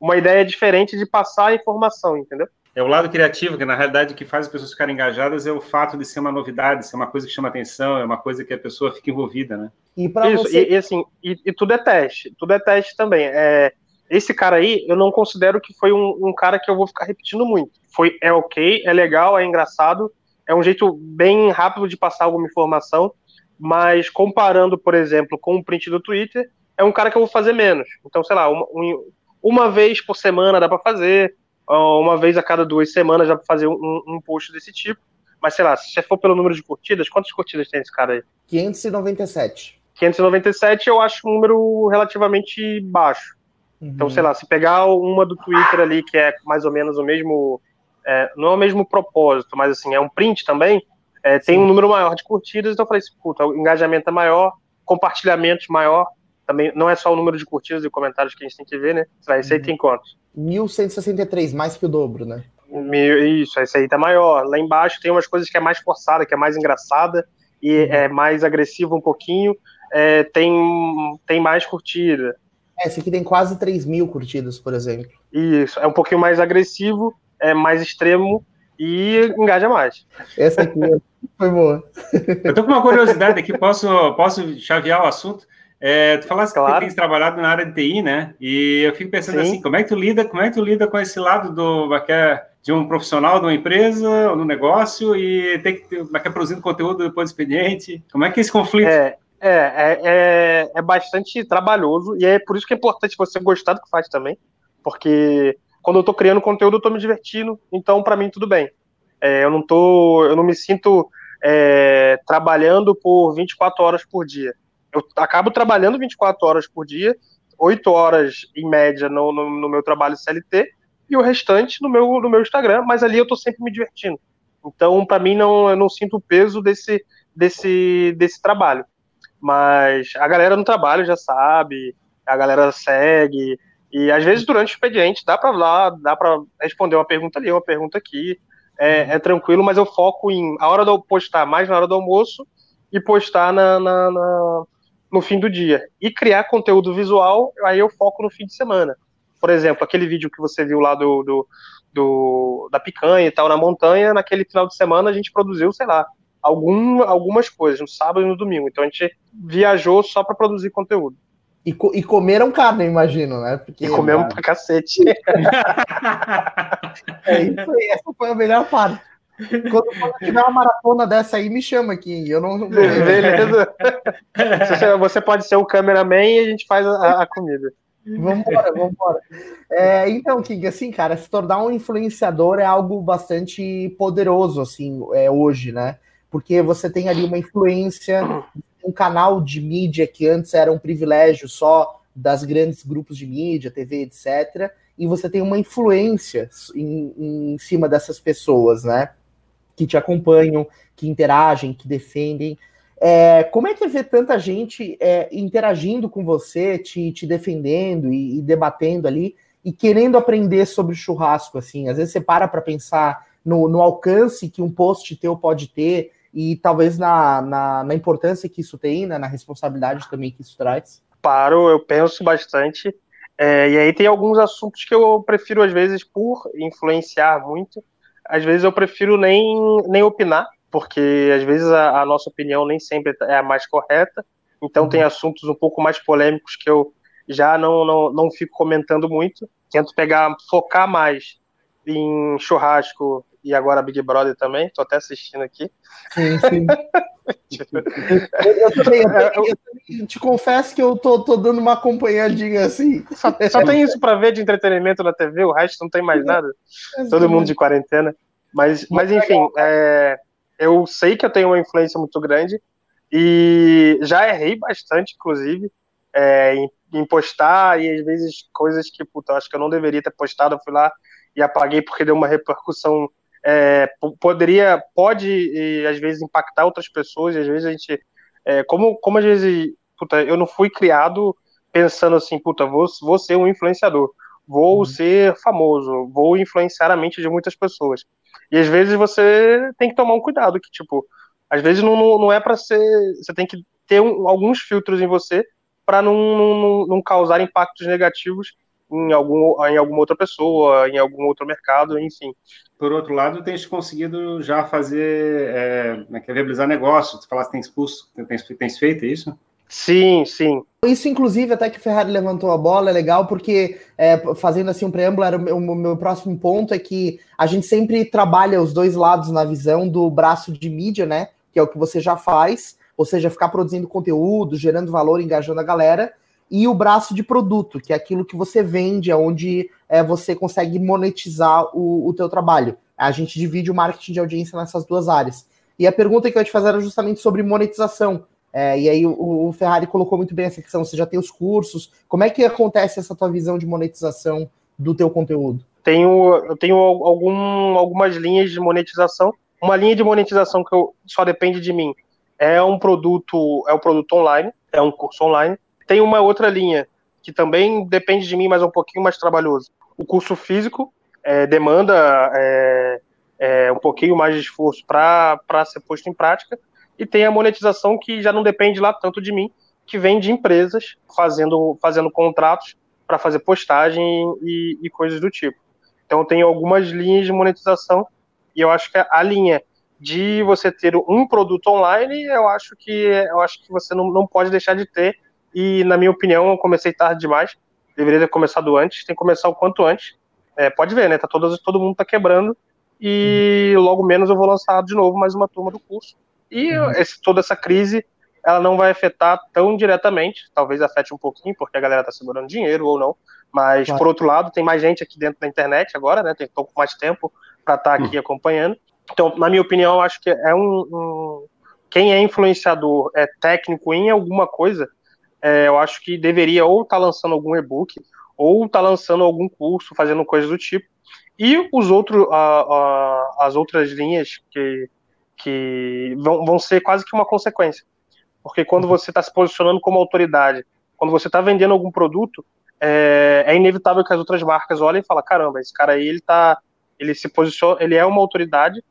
uma ideia diferente de passar a informação, entendeu? É o lado criativo, que na realidade o que faz as pessoas ficarem engajadas é o fato de ser uma novidade, ser uma coisa que chama atenção, é uma coisa que a pessoa fica envolvida, né? E para você... e, e, assim, e, e, tudo é teste, tudo é teste também. É, esse cara aí, eu não considero que foi um, um, cara que eu vou ficar repetindo muito. Foi, é ok, é legal, é engraçado, é um jeito bem rápido de passar alguma informação, mas comparando, por exemplo, com o print do Twitter, é um cara que eu vou fazer menos. Então, sei lá, uma, uma vez por semana dá para fazer, uma vez a cada duas semanas já para fazer um, um post desse tipo. Mas sei lá, se você for pelo número de curtidas, quantas curtidas tem esse cara aí? 597. 597 eu acho um número relativamente baixo. Uhum. Então, sei lá, se pegar uma do Twitter ali, que é mais ou menos o mesmo. É, não é o mesmo propósito, mas assim, é um print também, é, tem um número maior de curtidas, então eu falei assim, puta, o engajamento é maior, compartilhamentos maior, também não é só o número de curtidas e comentários que a gente tem que ver, né? Esse aí uhum. tem quantos? 1163, mais que o dobro, né? Isso, esse aí tá maior. Lá embaixo tem umas coisas que é mais forçada, que é mais engraçada e uhum. é mais agressiva um pouquinho. É, tem, tem mais curtida. É, esse aqui tem quase 3 mil curtidas, por exemplo. Isso, é um pouquinho mais agressivo, é mais extremo e engaja mais. Essa aqui foi boa. Eu tô com uma curiosidade aqui, posso, posso chavear o assunto? É, tu falaste claro. que tens trabalhado na área de TI, né? E eu fico pensando Sim. assim, como é que tu lida, como é que tu lida com esse lado do de um profissional de uma empresa ou no negócio e tem que ter, é produzindo conteúdo depois do expediente? Como é que é esse conflito? É, é, é, é, é bastante trabalhoso e é por isso que é importante você gostar do que faz também, porque quando eu tô criando conteúdo eu tô me divertindo, então para mim tudo bem. É, eu não tô, eu não me sinto é, trabalhando por 24 horas por dia eu acabo trabalhando 24 horas por dia, 8 horas em média no, no, no, meu trabalho CLT e o restante no meu, no meu Instagram, mas ali eu tô sempre me divertindo. Então, para mim, não, eu não sinto o peso desse, desse, desse trabalho. Mas a galera no trabalho já sabe, a galera segue, e às vezes durante o expediente dá para lá, dá para responder uma pergunta ali, uma pergunta aqui, é, é, tranquilo, mas eu foco em a hora de eu postar mais na hora do almoço e postar na, na, na, no fim do dia. E criar conteúdo visual, aí eu foco no fim de semana. Por exemplo, aquele vídeo que você viu lá do, do, do da picanha e tal na montanha, naquele final de semana a gente produziu, sei lá, algum, algumas coisas, no sábado e no domingo. Então a gente viajou só para produzir conteúdo. E, co e, comeram carne, imagino, né? Porque, e comemos pra cacete. é isso aí, essa foi a melhor parte. Quando, quando, tiver uma maratona dessa aí, me chama aqui. Eu não. Beleza. Você pode ser o cameraman e a gente faz a, a comida. Vambora, vambora. É, então, King, assim, cara, se tornar um influenciador é algo bastante poderoso, assim, é, hoje, né? Porque você tem ali uma influência, um canal de mídia que antes era um privilégio só das grandes grupos de mídia, TV, etc. E você tem uma influência em, em cima dessas pessoas, né? Que te acompanham, que interagem, que defendem. É, como é que é ver tanta gente é, interagindo com você, te, te defendendo e, e, debatendo ali e querendo aprender sobre churrasco? Assim, às vezes você para para pensar no, no, alcance que um post teu pode ter e talvez na, na, na importância que isso tem, né, na responsabilidade também que isso traz. Paro, eu penso bastante. É, e aí tem alguns assuntos que eu prefiro, às vezes, por influenciar muito, às vezes eu prefiro nem, nem opinar, porque às vezes a, a, nossa opinião nem sempre é a mais correta. Então, uhum. tem assuntos um pouco mais polêmicos que eu já não, não, não fico comentando muito. Tento pegar, focar mais em churrasco e agora Big Brother também. Tô até assistindo aqui. Sim, sim. eu, também, te confesso que eu tô, tô dando uma acompanhadinha assim. Só, só tem isso para ver de entretenimento na TV, o resto não tem mais nada. Todo mundo de quarentena. Mas, mas enfim, é, eu sei que eu tenho uma influência muito grande e já errei bastante, inclusive, é, em, em, postar e às vezes coisas que, puta, acho que eu não deveria ter postado, eu fui lá e apaguei porque deu uma repercussão. É, poderia, pode e, às vezes impactar outras pessoas, e às vezes a gente, é, como, como às vezes, puta, eu não fui criado pensando assim, puta, vou, vou ser um influenciador, vou uhum. ser famoso, vou influenciar a mente de muitas pessoas. E às vezes você tem que tomar um cuidado, que tipo, às vezes não, não, não é para ser. Você tem que ter um, alguns filtros em você para não, não, não causar impactos negativos em, algum, em alguma outra pessoa, em algum outro mercado, enfim. Por outro lado, tens conseguido já fazer, é, é, é viabilizar negócios. Tu falaste que tens, expulso, tens, tens feito isso? Sim, sim. Isso, inclusive, até que o Ferrari levantou a bola, é legal, porque, é, fazendo assim um preâmbulo, era o meu, o meu, próximo ponto é que a gente sempre trabalha os dois lados na visão do braço de mídia, né? Que é o que você já faz, ou seja, ficar produzindo conteúdo, gerando valor, engajando a galera, e o braço de produto, que é aquilo que você vende, onde é, você consegue monetizar o, o teu trabalho. A gente divide o marketing de audiência nessas duas áreas. E a pergunta que eu ia te fazer era justamente sobre monetização é, e aí o, o, Ferrari colocou muito bem essa questão, você já tem os cursos, como é que acontece essa tua visão de monetização do teu conteúdo? Tenho, eu tenho algum, algumas linhas de monetização. Uma linha de monetização que eu, só depende de mim é um produto, é um produto online, é um curso online. Tem uma outra linha que também depende de mim, mas é um pouquinho mais trabalhoso. O curso físico é, demanda é, é, um pouquinho mais de esforço para ser posto em prática, e tem a monetização que já não depende lá tanto de mim, que vem de empresas fazendo, fazendo contratos para fazer postagem e, e, coisas do tipo. Então tem algumas linhas de monetização e eu acho que a linha de você ter um produto online, eu acho que eu acho que você não, não pode deixar de ter. E na minha opinião, eu comecei tarde demais. Deveria ter começado antes, tem que começar o quanto antes. É, pode ver, né? Tá todo, todo mundo tá quebrando e logo menos eu vou lançar de novo mais uma turma do curso e uhum. esse, toda essa crise ela não vai afetar tão diretamente, talvez afete um pouquinho, porque a galera está segurando dinheiro ou não, mas claro. por outro lado, tem mais gente aqui dentro da internet agora, né? Tem um pouco mais tempo para estar tá aqui uhum. acompanhando. Então, na minha opinião, acho que é um, um, Quem é influenciador, é técnico em alguma coisa, é, eu acho que deveria ou estar tá lançando algum e-book, ou estar tá lançando algum curso, fazendo coisas do tipo. E os outros, a, a, as outras linhas que que vão, vão ser quase que uma consequência. Porque quando você está se posicionando como autoridade, quando você está vendendo algum produto, é, é, inevitável que as outras marcas olhem e falem, caramba, esse cara aí, ele tá, ele se posiciona, ele é uma autoridade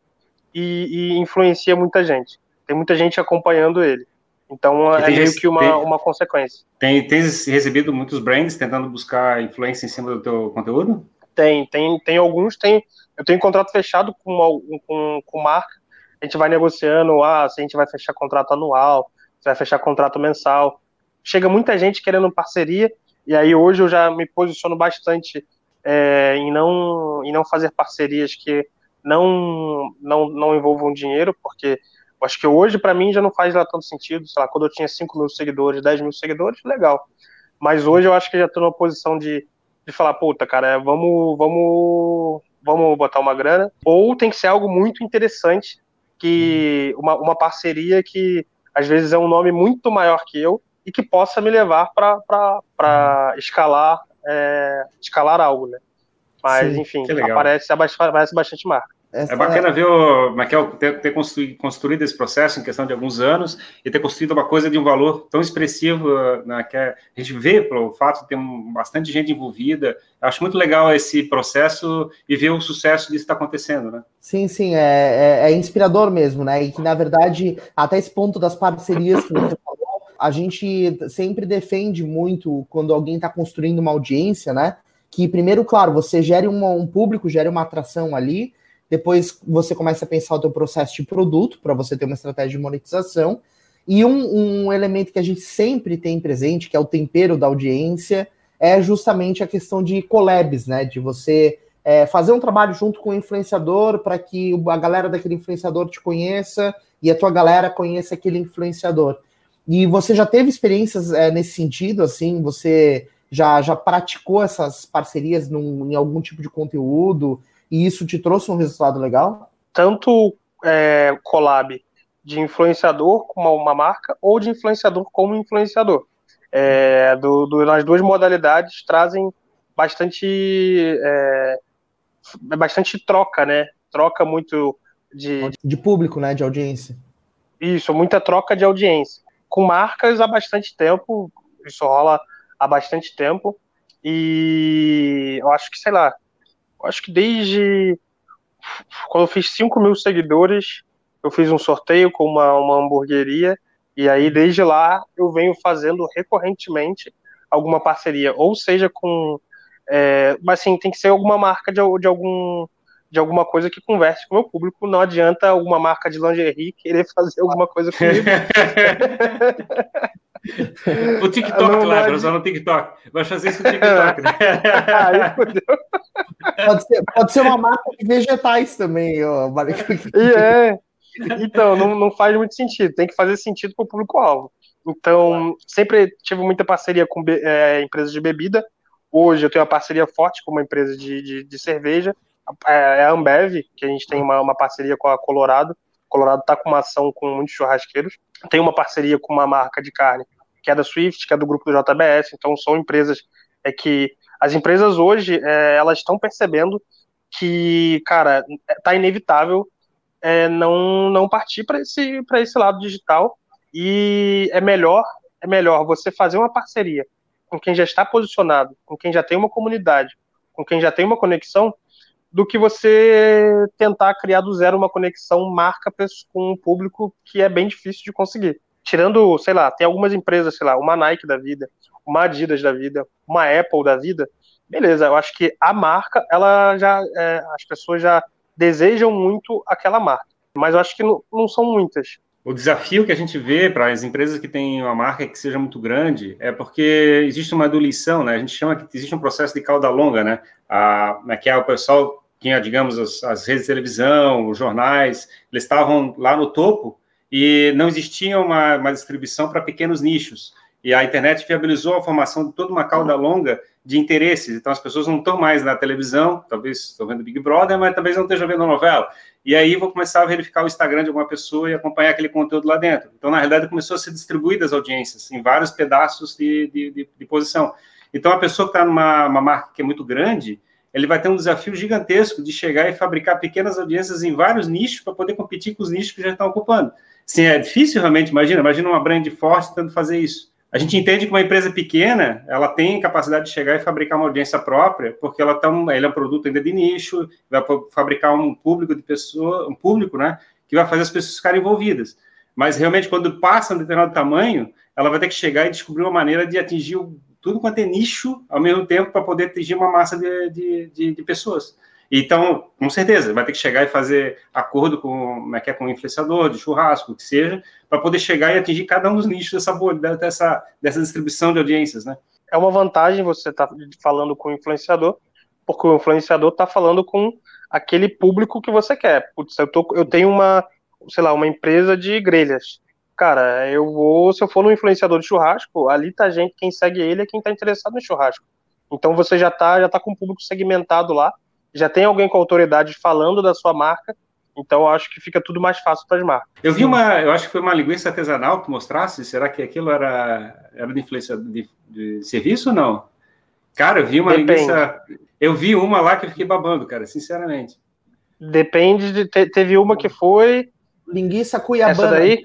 e, e influencia muita gente. Tem muita gente acompanhando ele. Então é meio que uma, tem, uma consequência. Tem, tens recebido muitos brands tentando buscar influência em cima do teu conteúdo? Tem, tem, tem alguns, tem. Eu tenho contrato fechado com, uma, com, com marca a gente vai negociando, ah, se a gente vai fechar contrato anual, se vai fechar contrato mensal. Chega muita gente querendo parceria, e aí hoje eu já me posiciono bastante é, em, não, em não fazer parcerias que não, não, não envolvam dinheiro, porque acho que hoje para mim já não faz lá tanto sentido, sei lá, quando eu tinha 5 mil seguidores, 10 mil seguidores, legal. Mas hoje eu acho que já estou numa posição de, de falar, puta, cara, vamos, vamos, vamos botar uma grana, ou tem que ser algo muito interessante que uma, uma parceria que às vezes é um nome muito maior que eu e que possa me levar para escalar é, escalar algo, né? Mas, Sim, enfim, aparece, aparece bastante marca. Essa é bacana é... ver o Michael ter, ter construído, esse processo em questão de alguns anos e ter construído uma coisa de um valor tão expressivo, né, que a gente vê pelo fato de ter um, bastante gente envolvida. Eu acho muito legal esse processo e ver o sucesso disso está acontecendo, né? Sim, sim, é, é, é, inspirador mesmo, né? E que, na verdade, até esse ponto das parcerias que você falou, a gente sempre defende muito quando alguém está construindo uma audiência, né? Que primeiro, claro, você gere uma, um público, gere uma atração ali, depois você começa a pensar o teu processo de produto para você ter uma estratégia de monetização. E um, um, elemento que a gente sempre tem presente, que é o tempero da audiência, é justamente a questão de collabs, né? De você é, fazer um trabalho junto com o influenciador para que a galera daquele influenciador te conheça e a tua galera conheça aquele influenciador. E você já teve experiências é, nesse sentido, assim? Você já, já praticou essas parcerias num, em algum tipo de conteúdo? E isso te trouxe um resultado legal? Tanto é, collab de influenciador com uma, uma, marca ou de influenciador como influenciador. É, do, do, nas duas modalidades trazem bastante é, bastante troca, né? Troca muito de, de público, né? De audiência. Isso, muita troca de audiência. Com marcas há bastante tempo, isso rola há bastante tempo. E eu acho que, sei lá, acho que desde quando eu fiz 5 mil seguidores, eu fiz um sorteio com uma, uma hamburgueria, e aí desde lá eu venho fazendo recorrentemente alguma parceria, ou seja com. É, mas assim, tem que ser alguma marca de, de algum de alguma coisa que converse com o meu público. Não adianta alguma marca de lingerie querer fazer alguma coisa comigo. o TikTok, lá, vai usar no TikTok. Vai fazer isso no TikTok, né? Aí, pode, ser, pode ser uma marca de vegetais também, ó. E é. Então, não, não faz muito sentido. Tem que fazer sentido para o público-alvo. Então, sempre tive muita parceria com é, empresas de bebida. Hoje eu tenho uma parceria forte com uma empresa de, de, de cerveja. É, é a Ambev, que a gente tem uma, uma parceria com a Colorado. Colorado está com uma ação com muitos churrasqueiros. Tem uma parceria com uma marca de carne que é da Swift, que é do grupo do JBS. Então são empresas é que as empresas hoje é, elas estão percebendo que, cara, tá inevitável é, não não partir para esse para esse lado digital e é melhor é melhor você fazer uma parceria com quem já está posicionado, com quem já tem uma comunidade, com quem já tem uma conexão, do que você tentar criar do zero uma conexão marca com um público que é bem difícil de conseguir. Tirando, sei lá, tem algumas empresas, sei lá, uma Nike da vida, uma Adidas da vida, uma Apple da vida, beleza, eu acho que a marca, ela já, é, as pessoas já desejam muito aquela marca, mas eu acho que não, não são muitas. O desafio que a gente vê para as empresas que têm uma marca que seja muito grande é porque existe uma diluição, né? A gente chama que existe um processo de cauda longa, né? A, né, que é o pessoal tinha, digamos, as, as, redes de televisão, os jornais, eles estavam lá no topo e não existia uma, uma distribuição para pequenos nichos. E a internet viabilizou a formação de toda uma cauda longa de interesses. Então, as pessoas não estão mais na televisão, talvez estão vendo Big Brother, mas talvez não estejam vendo a novela. E aí vou começar a verificar o Instagram de alguma pessoa e acompanhar aquele conteúdo lá dentro. Então, na realidade, começou a ser distribuída as audiências em vários pedaços de, de, de, de posição. Então, a pessoa que está numa marca que é muito grande, ele vai ter um desafio gigantesco de chegar e fabricar pequenas audiências em vários nichos para poder competir com os nichos que já estão ocupando. Sim, é difícil realmente, imagina, imagina uma brand forte tentando fazer isso. A gente entende que uma empresa pequena, ela tem capacidade de chegar e fabricar uma audiência própria, porque ela tá, ele é um produto ainda de nicho, vai fabricar um público de pessoa, um público, né, que vai fazer as pessoas ficarem envolvidas. Mas realmente, quando passa um determinado tamanho, ela vai ter que chegar e descobrir uma maneira de atingir o tudo quanto é nicho ao mesmo tempo para poder atingir uma massa de, de, de, de, pessoas. Então, com certeza, vai ter que chegar e fazer acordo com, como é que é, com o influenciador, de churrasco, o que seja, para poder chegar e atingir cada um dos nichos dessa, dessa, dessa distribuição de audiências, né? É uma vantagem você estar tá falando com o influenciador, porque o influenciador está falando com aquele público que você quer. Putz, eu, tô, eu tenho uma, sei lá, uma empresa de grelhas cara, eu vou, se eu for no influenciador de churrasco, ali tá gente, quem segue ele é quem tá interessado no churrasco. Então você já tá, já tá com o público segmentado lá, já tem alguém com autoridade falando da sua marca, Então eu acho que fica tudo mais fácil para as marcas. Eu vi uma, eu acho que foi uma linguiça artesanal que mostrasse. Será que aquilo era, era de influência de, de serviço ou não? Cara, eu vi uma Depende. linguiça. Eu vi uma lá que eu fiquei babando, cara, sinceramente. Depende de. Te, teve uma que foi. Linguiça cuiabana. Essa daí?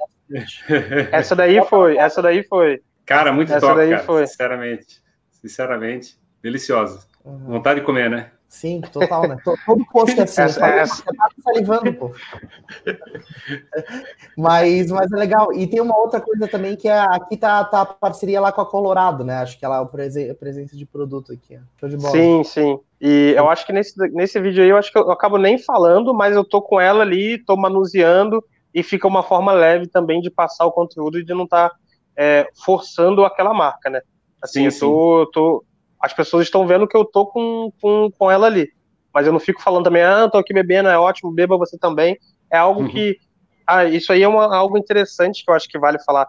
Essa daí foi. Essa daí foi. Cara, muito essa top, daí cara, foi. sinceramente. Sinceramente, deliciosa. Uhum. Vontade de comer, né? Sim, total, né? Todo post é assim. Essa, essa... Você tá salivando, pô. mas, mas é legal. E tem uma outra coisa também que é aqui tá, tá a parceria lá com a Colorado, né? Acho que ela é a presença de produto aqui. Show de bola. Sim, sim. E eu acho que nesse, nesse vídeo aí eu acho que eu acabo nem falando, mas eu tô com ela ali, tô manuseando e fica uma forma leve também de passar o conteúdo e de não estar tá, é, forçando aquela marca, né? Assim, sim, eu tô, sim. tô as pessoas estão vendo que eu tô com, com, com ela ali. Mas eu não fico falando também, ah, tô aqui bebendo, é ótimo, beba você também. É algo uhum. que. Ah, isso aí é uma, algo interessante que eu acho que vale falar.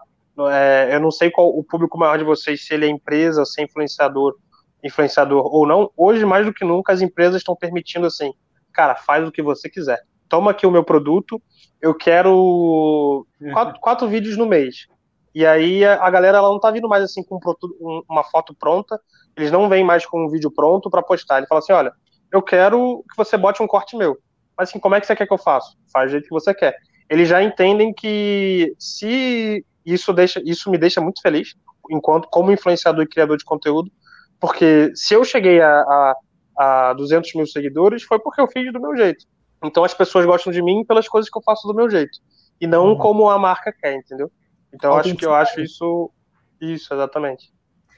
É, eu não sei qual o público maior de vocês, se ele é empresa, se é influenciador, influenciador ou não. Hoje, mais do que nunca, as empresas estão permitindo assim, cara, faz o que você quiser. Toma aqui o meu produto, eu quero uhum. quatro, quatro vídeos no mês. E aí a galera ela não tá vindo mais assim com uma foto pronta, eles não vêm mais com um vídeo pronto para postar. Ele fala assim: olha, eu quero que você bote um corte meu. Mas assim, como é que você quer que eu faça? Faz do jeito que você quer. Eles já entendem que se isso deixa, isso me deixa muito feliz, enquanto como influenciador e criador de conteúdo, porque se eu cheguei a, a, a 200 mil seguidores foi porque eu fiz do meu jeito. Então as pessoas gostam de mim pelas coisas que eu faço do meu jeito e não uhum. como a marca quer, entendeu? Então eu acho que eu acho isso isso exatamente.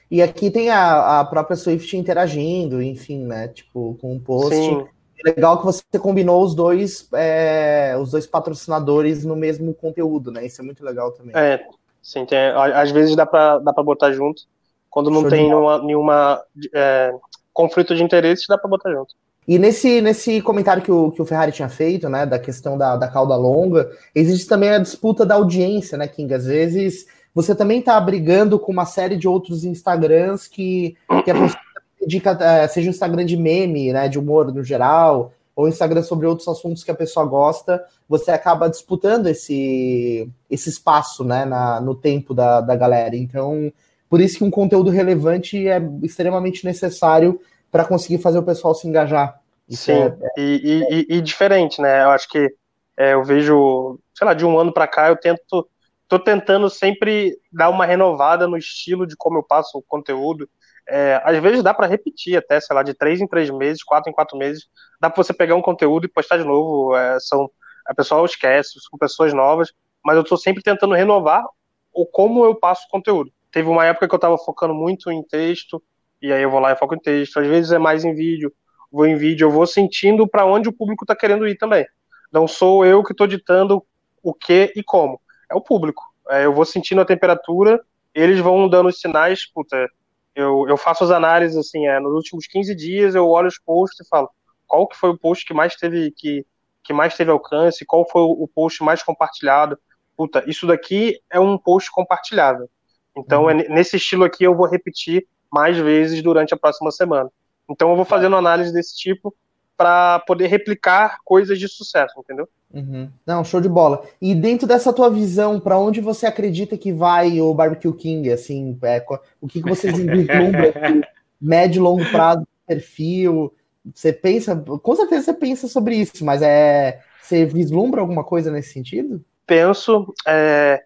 E aqui tem a, a própria Swift interagindo, enfim, né? Tipo, com um post. Sim. Legal que você combinou os dois, é, os dois patrocinadores no mesmo conteúdo, né? Isso é muito legal também. É, sim, tem, às vezes dá para dá pra botar junto. Quando não Show tem nenhuma, nenhuma é, conflito de interesses, dá para botar junto. E nesse, nesse comentário que o, que o Ferrari tinha feito, né, da questão da, da cauda longa, existe também a disputa da audiência, né, King? Às vezes você também está brigando com uma série de outros Instagrams que, que a pessoa dedica, é, seja um Instagram de meme, né, de humor no geral, ou Instagram sobre outros assuntos que a pessoa gosta, você acaba disputando esse, esse espaço, né, na, no tempo da, da galera. Então, por isso que um conteúdo relevante é extremamente necessário para conseguir fazer o pessoal se engajar. Isso Sim, é, é... E, e, e, diferente, né? Eu acho que é, eu vejo, sei lá, de um ano para cá, eu tento tô tentando sempre dar uma renovada no estilo de como eu passo o conteúdo. É, às vezes dá para repetir até, sei lá, de três em três meses, quatro em quatro meses, dá para você pegar um conteúdo e postar de novo. É, são a pessoa esquece, são pessoas novas, mas eu estou sempre tentando renovar o como eu passo o conteúdo. Teve uma época que eu estava focando muito em texto, e aí eu vou lá e foco em texto. Às vezes é mais em vídeo, vou em vídeo, eu vou sentindo para onde o público está querendo ir também. Não sou eu que estou ditando o que e como é o público. É, eu vou sentindo a temperatura, eles vão dando os sinais, puta, eu, eu faço as análises assim, é, nos últimos 15 dias eu olho os posts e falo qual que foi o post que mais teve que, que mais teve alcance, qual foi o post mais compartilhado. Puta, isso daqui é um post compartilhável. Então, uhum. é, nesse estilo aqui eu vou repetir mais vezes durante a próxima semana. Então, eu vou fazendo análise desse tipo para poder replicar coisas de sucesso, entendeu? Uhum. Não, show de bola. E dentro dessa tua visão, para onde você acredita que vai o Barbecue King? Assim, é, o que, que vocês vislumbram médio e longo prazo, perfil? Você pensa, com certeza você pensa sobre isso, mas é, você vislumbra alguma coisa nesse sentido? Penso. É,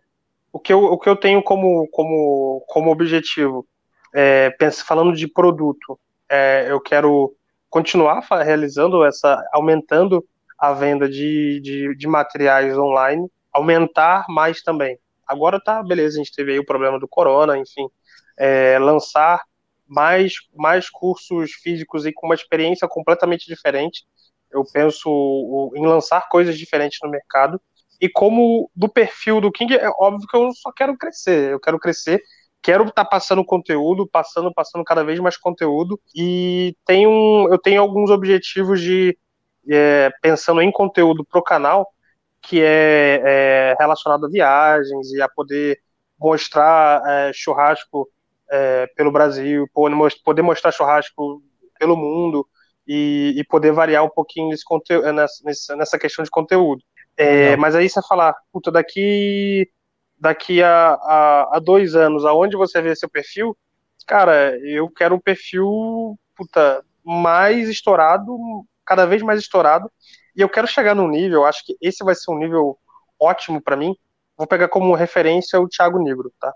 o, que eu, o que eu tenho como, como, como objetivo, é, falando de produto, é, eu quero continuar realizando essa, aumentando a venda de, de, de materiais online, aumentar mais também. Agora tá, beleza, a gente teve aí o problema do corona, enfim, é, lançar mais, mais cursos físicos e com uma experiência completamente diferente. Eu penso em lançar coisas diferentes no mercado. E como do perfil do King, é óbvio que eu só quero crescer. Eu quero crescer, quero estar tá passando conteúdo, passando, passando cada vez mais conteúdo. E tenho, eu tenho alguns objetivos de é, pensando em conteúdo para o canal, que é, é, relacionado a viagens e a poder mostrar é, churrasco é, pelo Brasil, poder mostrar churrasco pelo mundo e, e poder variar um pouquinho nesse conteúdo, nessa, nessa questão de conteúdo. É, mas aí você falar, puta, daqui, daqui a, a, a, dois anos, aonde você vê seu perfil? Cara, eu quero um perfil, puta, mais estourado, cada vez mais estourado, e eu quero chegar num nível, acho que esse vai ser um nível ótimo para mim. Vou pegar como referência o Thiago Negro, tá?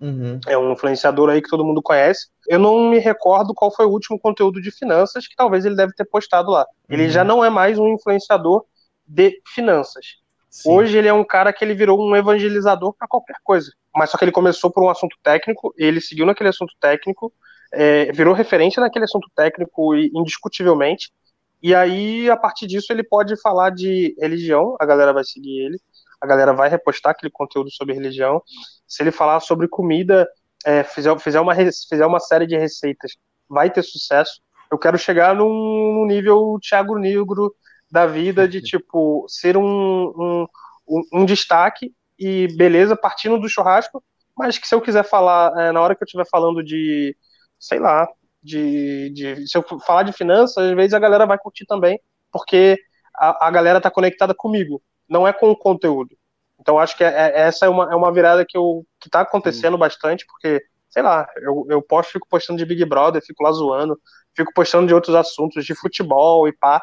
Uhum. É um influenciador aí que todo mundo conhece. Eu não me recordo qual foi o último conteúdo de finanças que talvez ele deve ter postado lá. Uhum. Ele já não é mais um influenciador de finanças. Sim. Hoje ele é um cara que ele virou um evangelizador para qualquer coisa. Mas só que ele começou por um assunto técnico, ele seguiu naquele assunto técnico, é, virou referência naquele assunto técnico indiscutivelmente. E aí, a partir disso, ele pode falar de religião, a galera vai seguir ele, a galera vai repostar aquele conteúdo sobre religião. Se ele falar sobre comida, é, fizer, fizer, uma, fizer uma série de receitas, vai ter sucesso. Eu quero chegar num, num nível Thiago Negro da vida, de tipo, ser um, um, um, destaque e beleza, partindo do churrasco, mas que se eu quiser falar, é, na hora que eu estiver falando de, sei lá, de, de, se eu falar de finanças, às vezes a galera vai curtir também, porque a, a galera tá conectada comigo, não é com o conteúdo. Então acho que é, é, essa é uma, é uma virada que, eu, que tá acontecendo Sim. bastante, porque, sei lá, eu, eu posto, fico postando de Big Brother, fico lá zoando, fico postando de outros assuntos, de futebol e pá,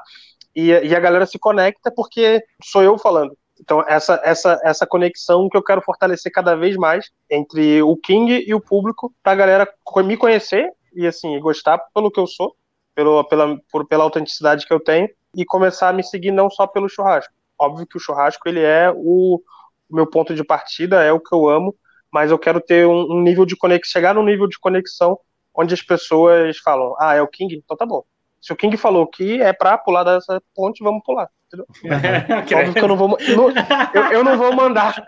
e, e a galera se conecta porque sou eu falando. Então, essa, essa, essa conexão que eu quero fortalecer cada vez mais entre o King e o público, pra galera me conhecer e, assim, gostar pelo que eu sou, pelo, pela, por, pela autenticidade que eu tenho, e começar a me seguir não só pelo churrasco. Óbvio que o churrasco, ele é o, meu ponto de partida, é o que eu amo, mas eu quero ter um, um nível de conexão, chegar num nível de conexão onde as pessoas falam, ah, é o King? Então tá bom. Se o King falou que é pra pular dessa ponte, vamos pular. Entendeu? Óbvio que eu não vou. Não, eu, eu não vou mandar.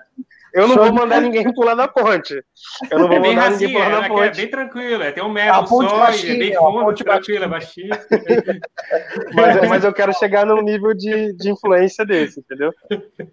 Eu não vou mandar ninguém pular da ponte. Eu não vou é mandar ninguém pular da é ponte. É bem tranquilo, é, tem um metro só, baixinha, é bem fundo, tranquilo, é baixinho. mas, mas eu quero chegar num nível de, de influência desse, entendeu?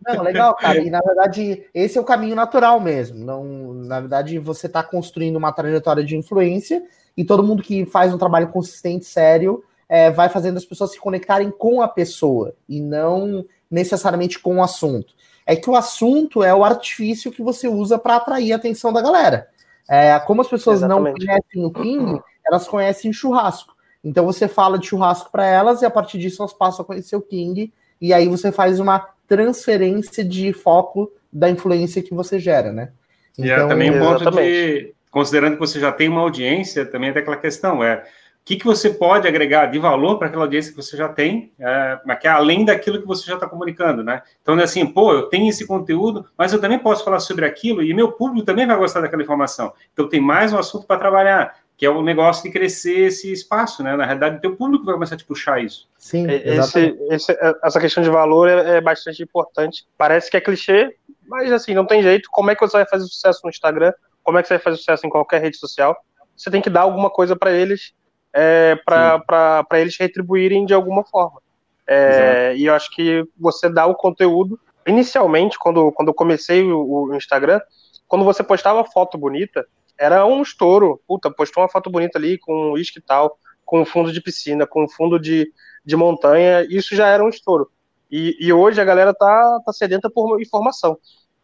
Não, legal, cara. E na verdade, esse é o caminho natural mesmo. Não, na verdade, você está construindo uma trajetória de influência e todo mundo que faz um trabalho consistente, sério, é, vai fazendo as pessoas se conectarem com a pessoa e não necessariamente com o assunto é que o assunto é o artifício que você usa para atrair a atenção da galera. É, como as pessoas Exatamente. não conhecem o King, elas conhecem churrasco. Então você fala de churrasco para elas e a partir disso elas passam a conhecer o King e aí você faz uma transferência de foco da influência que você gera, né? Então, e é então, também um ponto exatamente. de considerando que você já tem uma audiência, também tem aquela questão é que, que você pode agregar de valor para aquela audiência que você já tem, é, que é além daquilo que você já está comunicando, né? Então, é assim, pô, eu tenho esse conteúdo, mas eu também posso falar sobre aquilo e meu público também vai gostar daquela informação. Então, tem mais um assunto para trabalhar, que é o negócio de crescer esse espaço, né? Na realidade, o teu público vai começar a te puxar isso. Sim, é, esse, esse, é, essa questão de valor é, é bastante importante. Parece que é clichê, mas assim, não tem jeito. Como é que você vai fazer sucesso no Instagram? Como é que você vai fazer sucesso em qualquer rede social? Você tem que dar alguma coisa para eles é, para eles retribuírem de alguma forma. É, e eu acho que você dá o conteúdo. Inicialmente, quando, quando eu comecei o, o, Instagram, quando você postava foto bonita, era um estouro. Puta, postou uma foto bonita ali com uísque e tal, com fundo de piscina, com fundo de, de montanha, isso já era um estouro. E, e hoje a galera tá, tá sedenta por informação.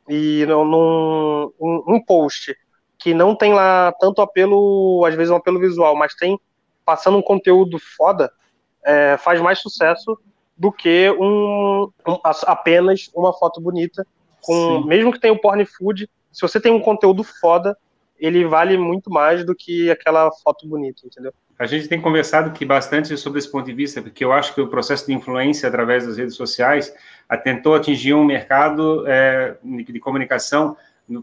E num, um, um post que não tem lá tanto apelo, às vezes um apelo visual, mas tem passando um conteúdo foda, é, faz mais sucesso do que um, um, apenas uma foto bonita. Com, mesmo que tenha o porn food, se você tem um conteúdo foda, ele vale muito mais do que aquela foto bonita, entendeu? A gente tem conversado aqui bastante sobre esse ponto de vista, porque eu acho que o processo de influência através das redes sociais tentou atingir um mercado é, de comunicação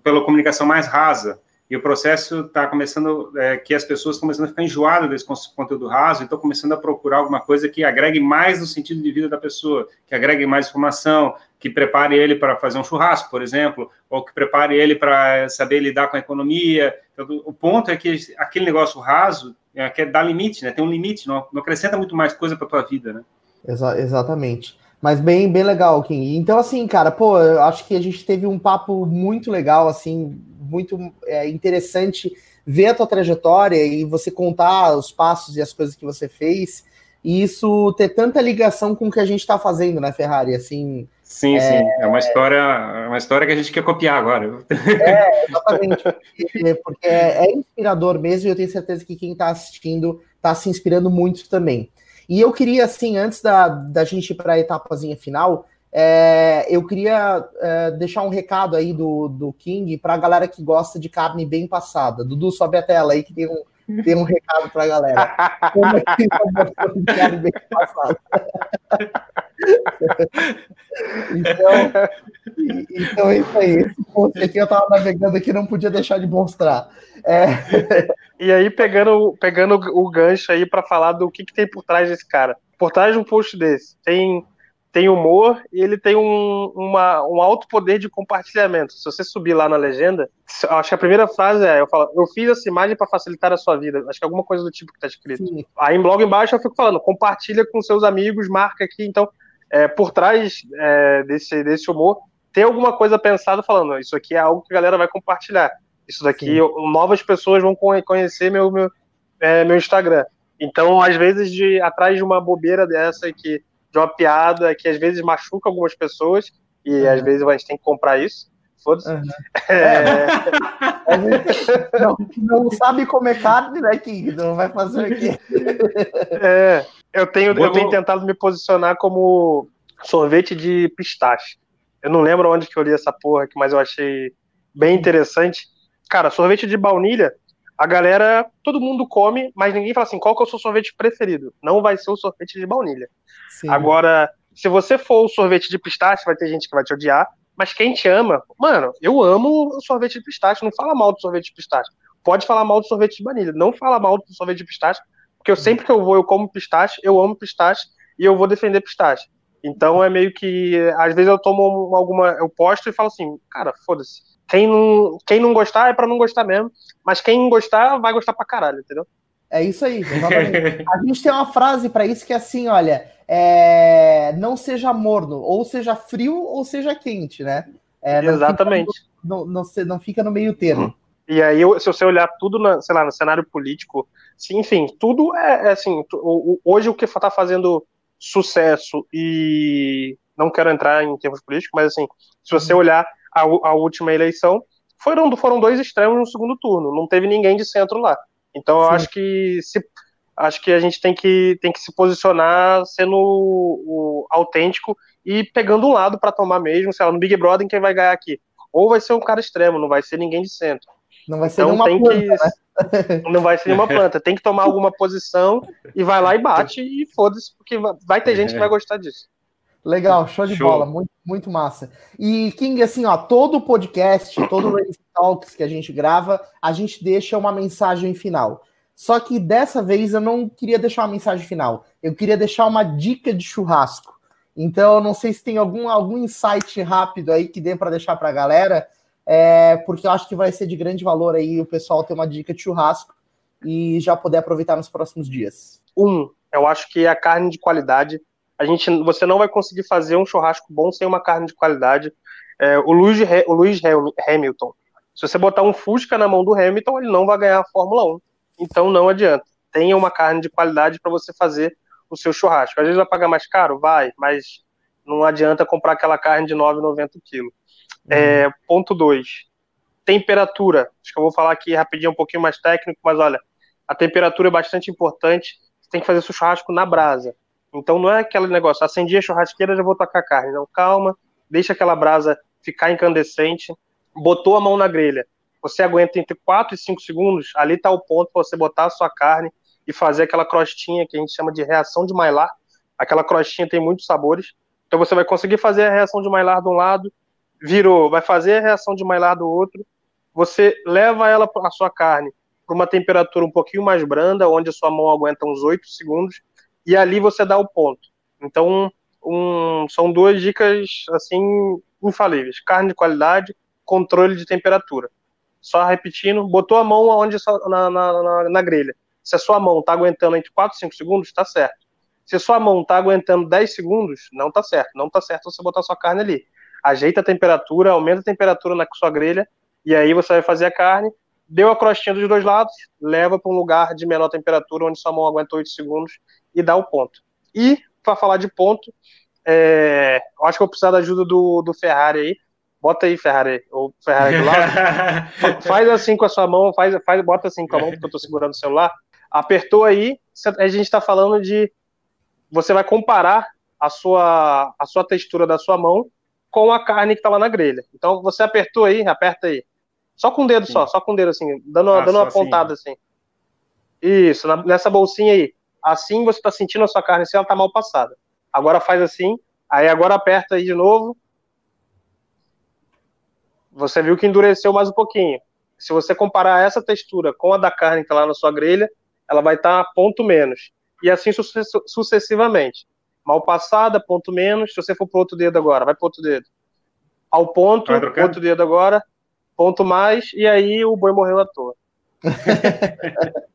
pela comunicação mais rasa. E o processo está começando, é, que as pessoas estão começando a ficar enjoadas desse conteúdo raso e estão começando a procurar alguma coisa que agregue mais no sentido de vida da pessoa, que agregue mais informação, que prepare ele para fazer um churrasco, por exemplo, ou que prepare ele para saber lidar com a economia. Então, o ponto é que aquele negócio raso é, quer dar limite, né? Tem um limite, não, não acrescenta muito mais coisa para a tua vida, né? Exa exatamente. Mas bem, bem legal, Kim. Então, assim, cara, pô, eu acho que a gente teve um papo muito legal, assim, muito é, interessante ver a tua trajetória e você contar os passos e as coisas que você fez. e isso ter tanta ligação com o que a gente está fazendo, né, Ferrari? Assim. Sim, é... sim. É uma história, é uma história que a gente quer copiar agora. É, exatamente. porque, é, é, inspirador mesmo, e eu tenho certeza que quem está assistindo está se inspirando muito também. E eu queria, assim, antes da, da gente ir para a etapazinha final, é, eu queria é, deixar um recado aí do, do King para a galera que gosta de carne bem passada. Dudu, sobe a tela aí que tem um, tem um recado para a galera. Como é que de carne bem passada? então, então é isso aí. Esse ponto aqui eu estava navegando aqui não podia deixar de mostrar. É... E aí, pegando, pegando o gancho aí para falar do que, que tem por trás desse cara. Por trás de um post desse, tem tem humor e ele tem um, uma, um alto poder de compartilhamento. Se você subir lá na legenda, acho que a primeira frase é: eu falo, eu fiz essa imagem para facilitar a sua vida. Acho que é alguma coisa do tipo que está escrito. Sim. Aí em blog embaixo eu fico falando, compartilha com seus amigos, marca aqui. Então, é, por trás é, desse, desse humor, tem alguma coisa pensada falando, isso aqui é algo que a galera vai compartilhar. Isso daqui, eu, novas pessoas vão conhecer meu, meu, é, meu Instagram. Então, às vezes, de atrás de uma bobeira dessa que de uma piada que às vezes machuca algumas pessoas e uhum. às vezes a gente tem que comprar isso. Foda-se. Uhum. É... não, não, sabe comer carne, né, King? Não vai fazer o quê? É, eu tenho, eu tenho tentado me posicionar como sorvete de pistache. Eu não lembro onde que eu li essa porra aqui, mas eu achei bem interessante. Cara, sorvete de baunilha a galera, todo mundo come, mas ninguém fala assim, qual que é o seu sorvete preferido? Não vai ser o sorvete de baunilha. Sim. Agora, se você for o sorvete de pistache, vai ter gente que vai te odiar, mas quem te ama, mano, eu amo o sorvete de pistache, não fala mal do sorvete de pistache. Pode falar mal do sorvete de baunilha, não fala mal do sorvete de pistache, porque eu sempre que eu vou, eu como pistache, eu amo pistache e eu vou defender pistache. Então é meio que, às vezes eu tomo alguma, eu posto e falo assim, cara, foda-se quem não, quem não gostar é para não gostar mesmo, mas quem gostar vai gostar pra caralho, entendeu? É isso aí. a gente tem uma frase para isso que é assim, olha, é, não seja morno, ou seja frio ou seja quente, né? É, não Exatamente. Fica no, não, não, não, fica no meio termo. E aí, se você olhar tudo, na, sei lá, no cenário político, sim, enfim, tudo é, é assim. Hoje o que está fazendo sucesso e não quero entrar em termos políticos, mas assim, se você uhum. olhar a, a última eleição, foram, foram dois extremos no segundo turno, não teve ninguém de centro lá. Então eu acho que se, acho que a gente tem que, tem que se posicionar sendo o, o autêntico e pegando um lado para tomar mesmo, sei lá, no Big Brother quem vai ganhar aqui. Ou vai ser um cara extremo, não vai ser ninguém de centro. Não vai ser então, nenhuma planta, que, né? Não vai ser nenhuma planta. Tem que tomar alguma posição e vai lá e bate e foda-se, porque vai ter gente que vai gostar disso. Legal, show de show. bola, muito, muito massa. E King, assim, ó, todo podcast, todo Race Talks que a gente grava, a gente deixa uma mensagem final. Só que dessa vez eu não queria deixar uma mensagem final, eu queria deixar uma dica de churrasco. Então, eu não sei se tem algum, algum insight rápido aí que dê para deixar para a galera, é, porque eu acho que vai ser de grande valor aí o pessoal ter uma dica de churrasco e já poder aproveitar nos próximos dias. Um, eu acho que a carne de qualidade a gente, você não vai conseguir fazer um churrasco bom sem uma carne de qualidade. É, o, Lewis, o Lewis Hamilton, se você botar um Fusca na mão do Hamilton, ele não vai ganhar a Fórmula 1. Então não adianta. Tenha uma carne de qualidade para você fazer o seu churrasco. Às vezes vai pagar mais caro? Vai, mas não adianta comprar aquela carne de 9,90 kg. Uhum. É, ponto 2. Temperatura. Acho que eu vou falar aqui rapidinho, um pouquinho mais técnico, mas olha, a temperatura é bastante importante. Você tem que fazer seu churrasco na brasa. Então não é aquele negócio, acendi a churrasqueira, já vou tacar carne. Não, calma, deixa aquela brasa ficar incandescente, botou a mão na grelha. Você aguenta entre 4 e 5 segundos, ali está o ponto para você botar a sua carne e fazer aquela crostinha que a gente chama de reação de Maillard. Aquela crostinha tem muitos sabores. Então você vai conseguir fazer a reação de Maillard de um lado, virou, vai fazer a reação de Maillard do outro. Você leva ela a sua carne para uma temperatura um pouquinho mais branda, onde a sua mão aguenta uns 8 segundos e ali você dá o ponto. Então, um, são duas dicas assim infalíveis: carne de qualidade, controle de temperatura. Só repetindo, botou a mão onde na, na, na, na grelha. Se a sua mão está aguentando entre 4 e 5 segundos, está certo. Se a sua mão está aguentando 10 segundos, não está certo. Não está certo você botar sua carne ali. Ajeita a temperatura, aumenta a temperatura na sua grelha, e aí você vai fazer a carne. Deu a crostinha dos dois lados, leva para um lugar de menor temperatura, onde sua mão aguenta 8 segundos, e dar o ponto. E, para falar de ponto, é, eu acho que eu vou precisar da ajuda do, do Ferrari aí. Bota aí, Ferrari, ou Ferrari do lado. faz assim com a sua mão, faz, faz, bota assim com a mão, porque eu estou segurando o celular. Apertou aí, a gente está falando de. Você vai comparar a sua, a sua textura da sua mão com a carne que está lá na grelha. Então você apertou aí, aperta aí. Só com o dedo Sim. só, só com o dedo assim, dando, ah, dando uma pontada assim. assim. Isso, na, nessa bolsinha aí. Assim você está sentindo a sua carne assim, ela está mal passada. Agora faz assim, aí agora aperta aí de novo. Você viu que endureceu mais um pouquinho. Se você comparar essa textura com a da carne que está lá na sua grelha, ela vai estar tá ponto menos. E assim sucessivamente. Mal passada, ponto menos. Se você for para outro dedo agora, vai para outro dedo. Ao ponto, outro dedo agora, ponto mais, e aí o boi morreu à toa.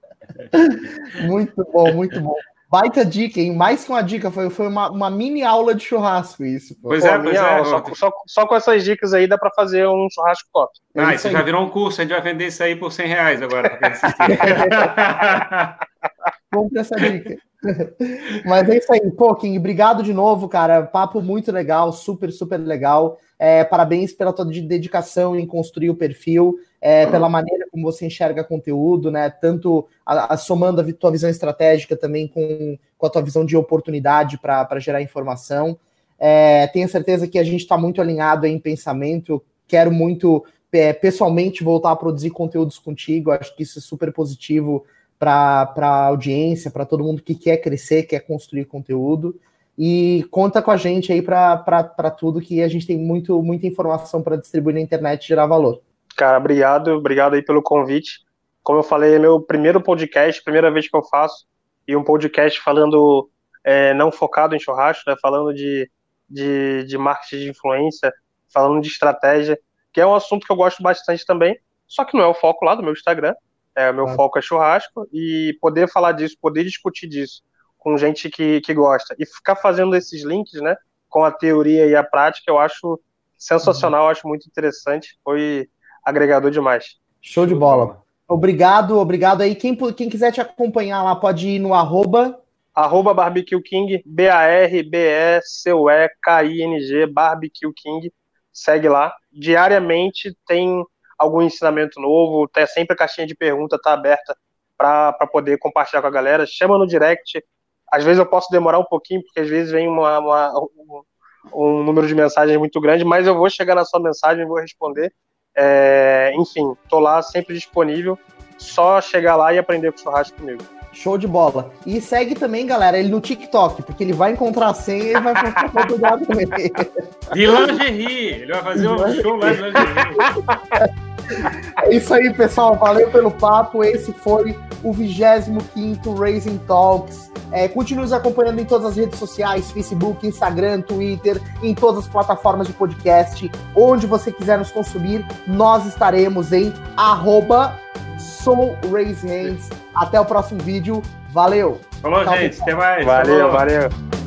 muito bom, muito bom. Baita dica, hein? Mais que uma dica, foi, foi uma, uma mini aula de churrasco isso. Pô. Pois é, pois é. Aula, só, só, só, com essas dicas aí dá para fazer um churrasco top. Ah, isso já virou um curso, a gente vai vender isso aí por 100 reais agora. Compre essa dica. Mas é isso aí, pô, King, obrigado de novo, cara. Papo muito legal, super, super legal. É, parabéns pela tua dedicação em construir o perfil, é, pela maneira como você enxerga conteúdo, né? Tanto a, a, somando a tua visão estratégica também com, com a tua visão de oportunidade para gerar informação. É, tenho certeza que a gente está muito alinhado em pensamento. Quero muito é, pessoalmente voltar a produzir conteúdos contigo. Acho que isso é super positivo para a audiência, para todo mundo que quer crescer, quer construir conteúdo. E conta com a gente aí para tudo, que a gente tem muito, muita informação para distribuir na internet e gerar valor. Cara, obrigado, obrigado aí pelo convite. Como eu falei, é meu primeiro podcast, primeira vez que eu faço, e um podcast falando é, não focado em churrasco, né, falando de, de, de marketing de influência, falando de estratégia, que é um assunto que eu gosto bastante também, só que não é o foco lá do meu Instagram, é, o meu foco é churrasco, e poder falar disso, poder discutir disso com gente que, que gosta, e ficar fazendo esses links, né, com a teoria e a prática, eu acho sensacional, uhum. acho muito interessante, foi agregador demais. Show de bola. Obrigado, obrigado aí. Quem, quem quiser te acompanhar lá, pode ir no arroba. Arroba Barbecue King, B-A-R-B-E-C-U-E-K-I-N-G, Barbecue King. Segue lá. Diariamente tem algum ensinamento novo, tem sempre a caixinha de pergunta, tá aberta para poder compartilhar com a galera. Chama no direct. Às vezes eu posso demorar um pouquinho, porque às vezes vem uma, uma um, um número de mensagens muito grande, mas eu vou chegar na sua mensagem e vou responder. É, enfim, tô lá sempre disponível. Só chegar lá e aprender com o churrasco comigo. Show de bola. E segue também, galera, ele no TikTok, porque ele vai encontrar a senha e vai postar conteúdo com ele. De lingerie! Ele vai fazer um show lá de lingerie. É isso aí, pessoal. Valeu pelo papo. Esse foi o 25 Raising Talks. É, continue nos acompanhando em todas as redes sociais: Facebook, Instagram, Twitter, em todas as plataformas de podcast. Onde você quiser nos consumir, nós estaremos em arroba Até o próximo vídeo. Valeu! Falou, Tchau, gente. Até mais. Valeu, Falou. valeu.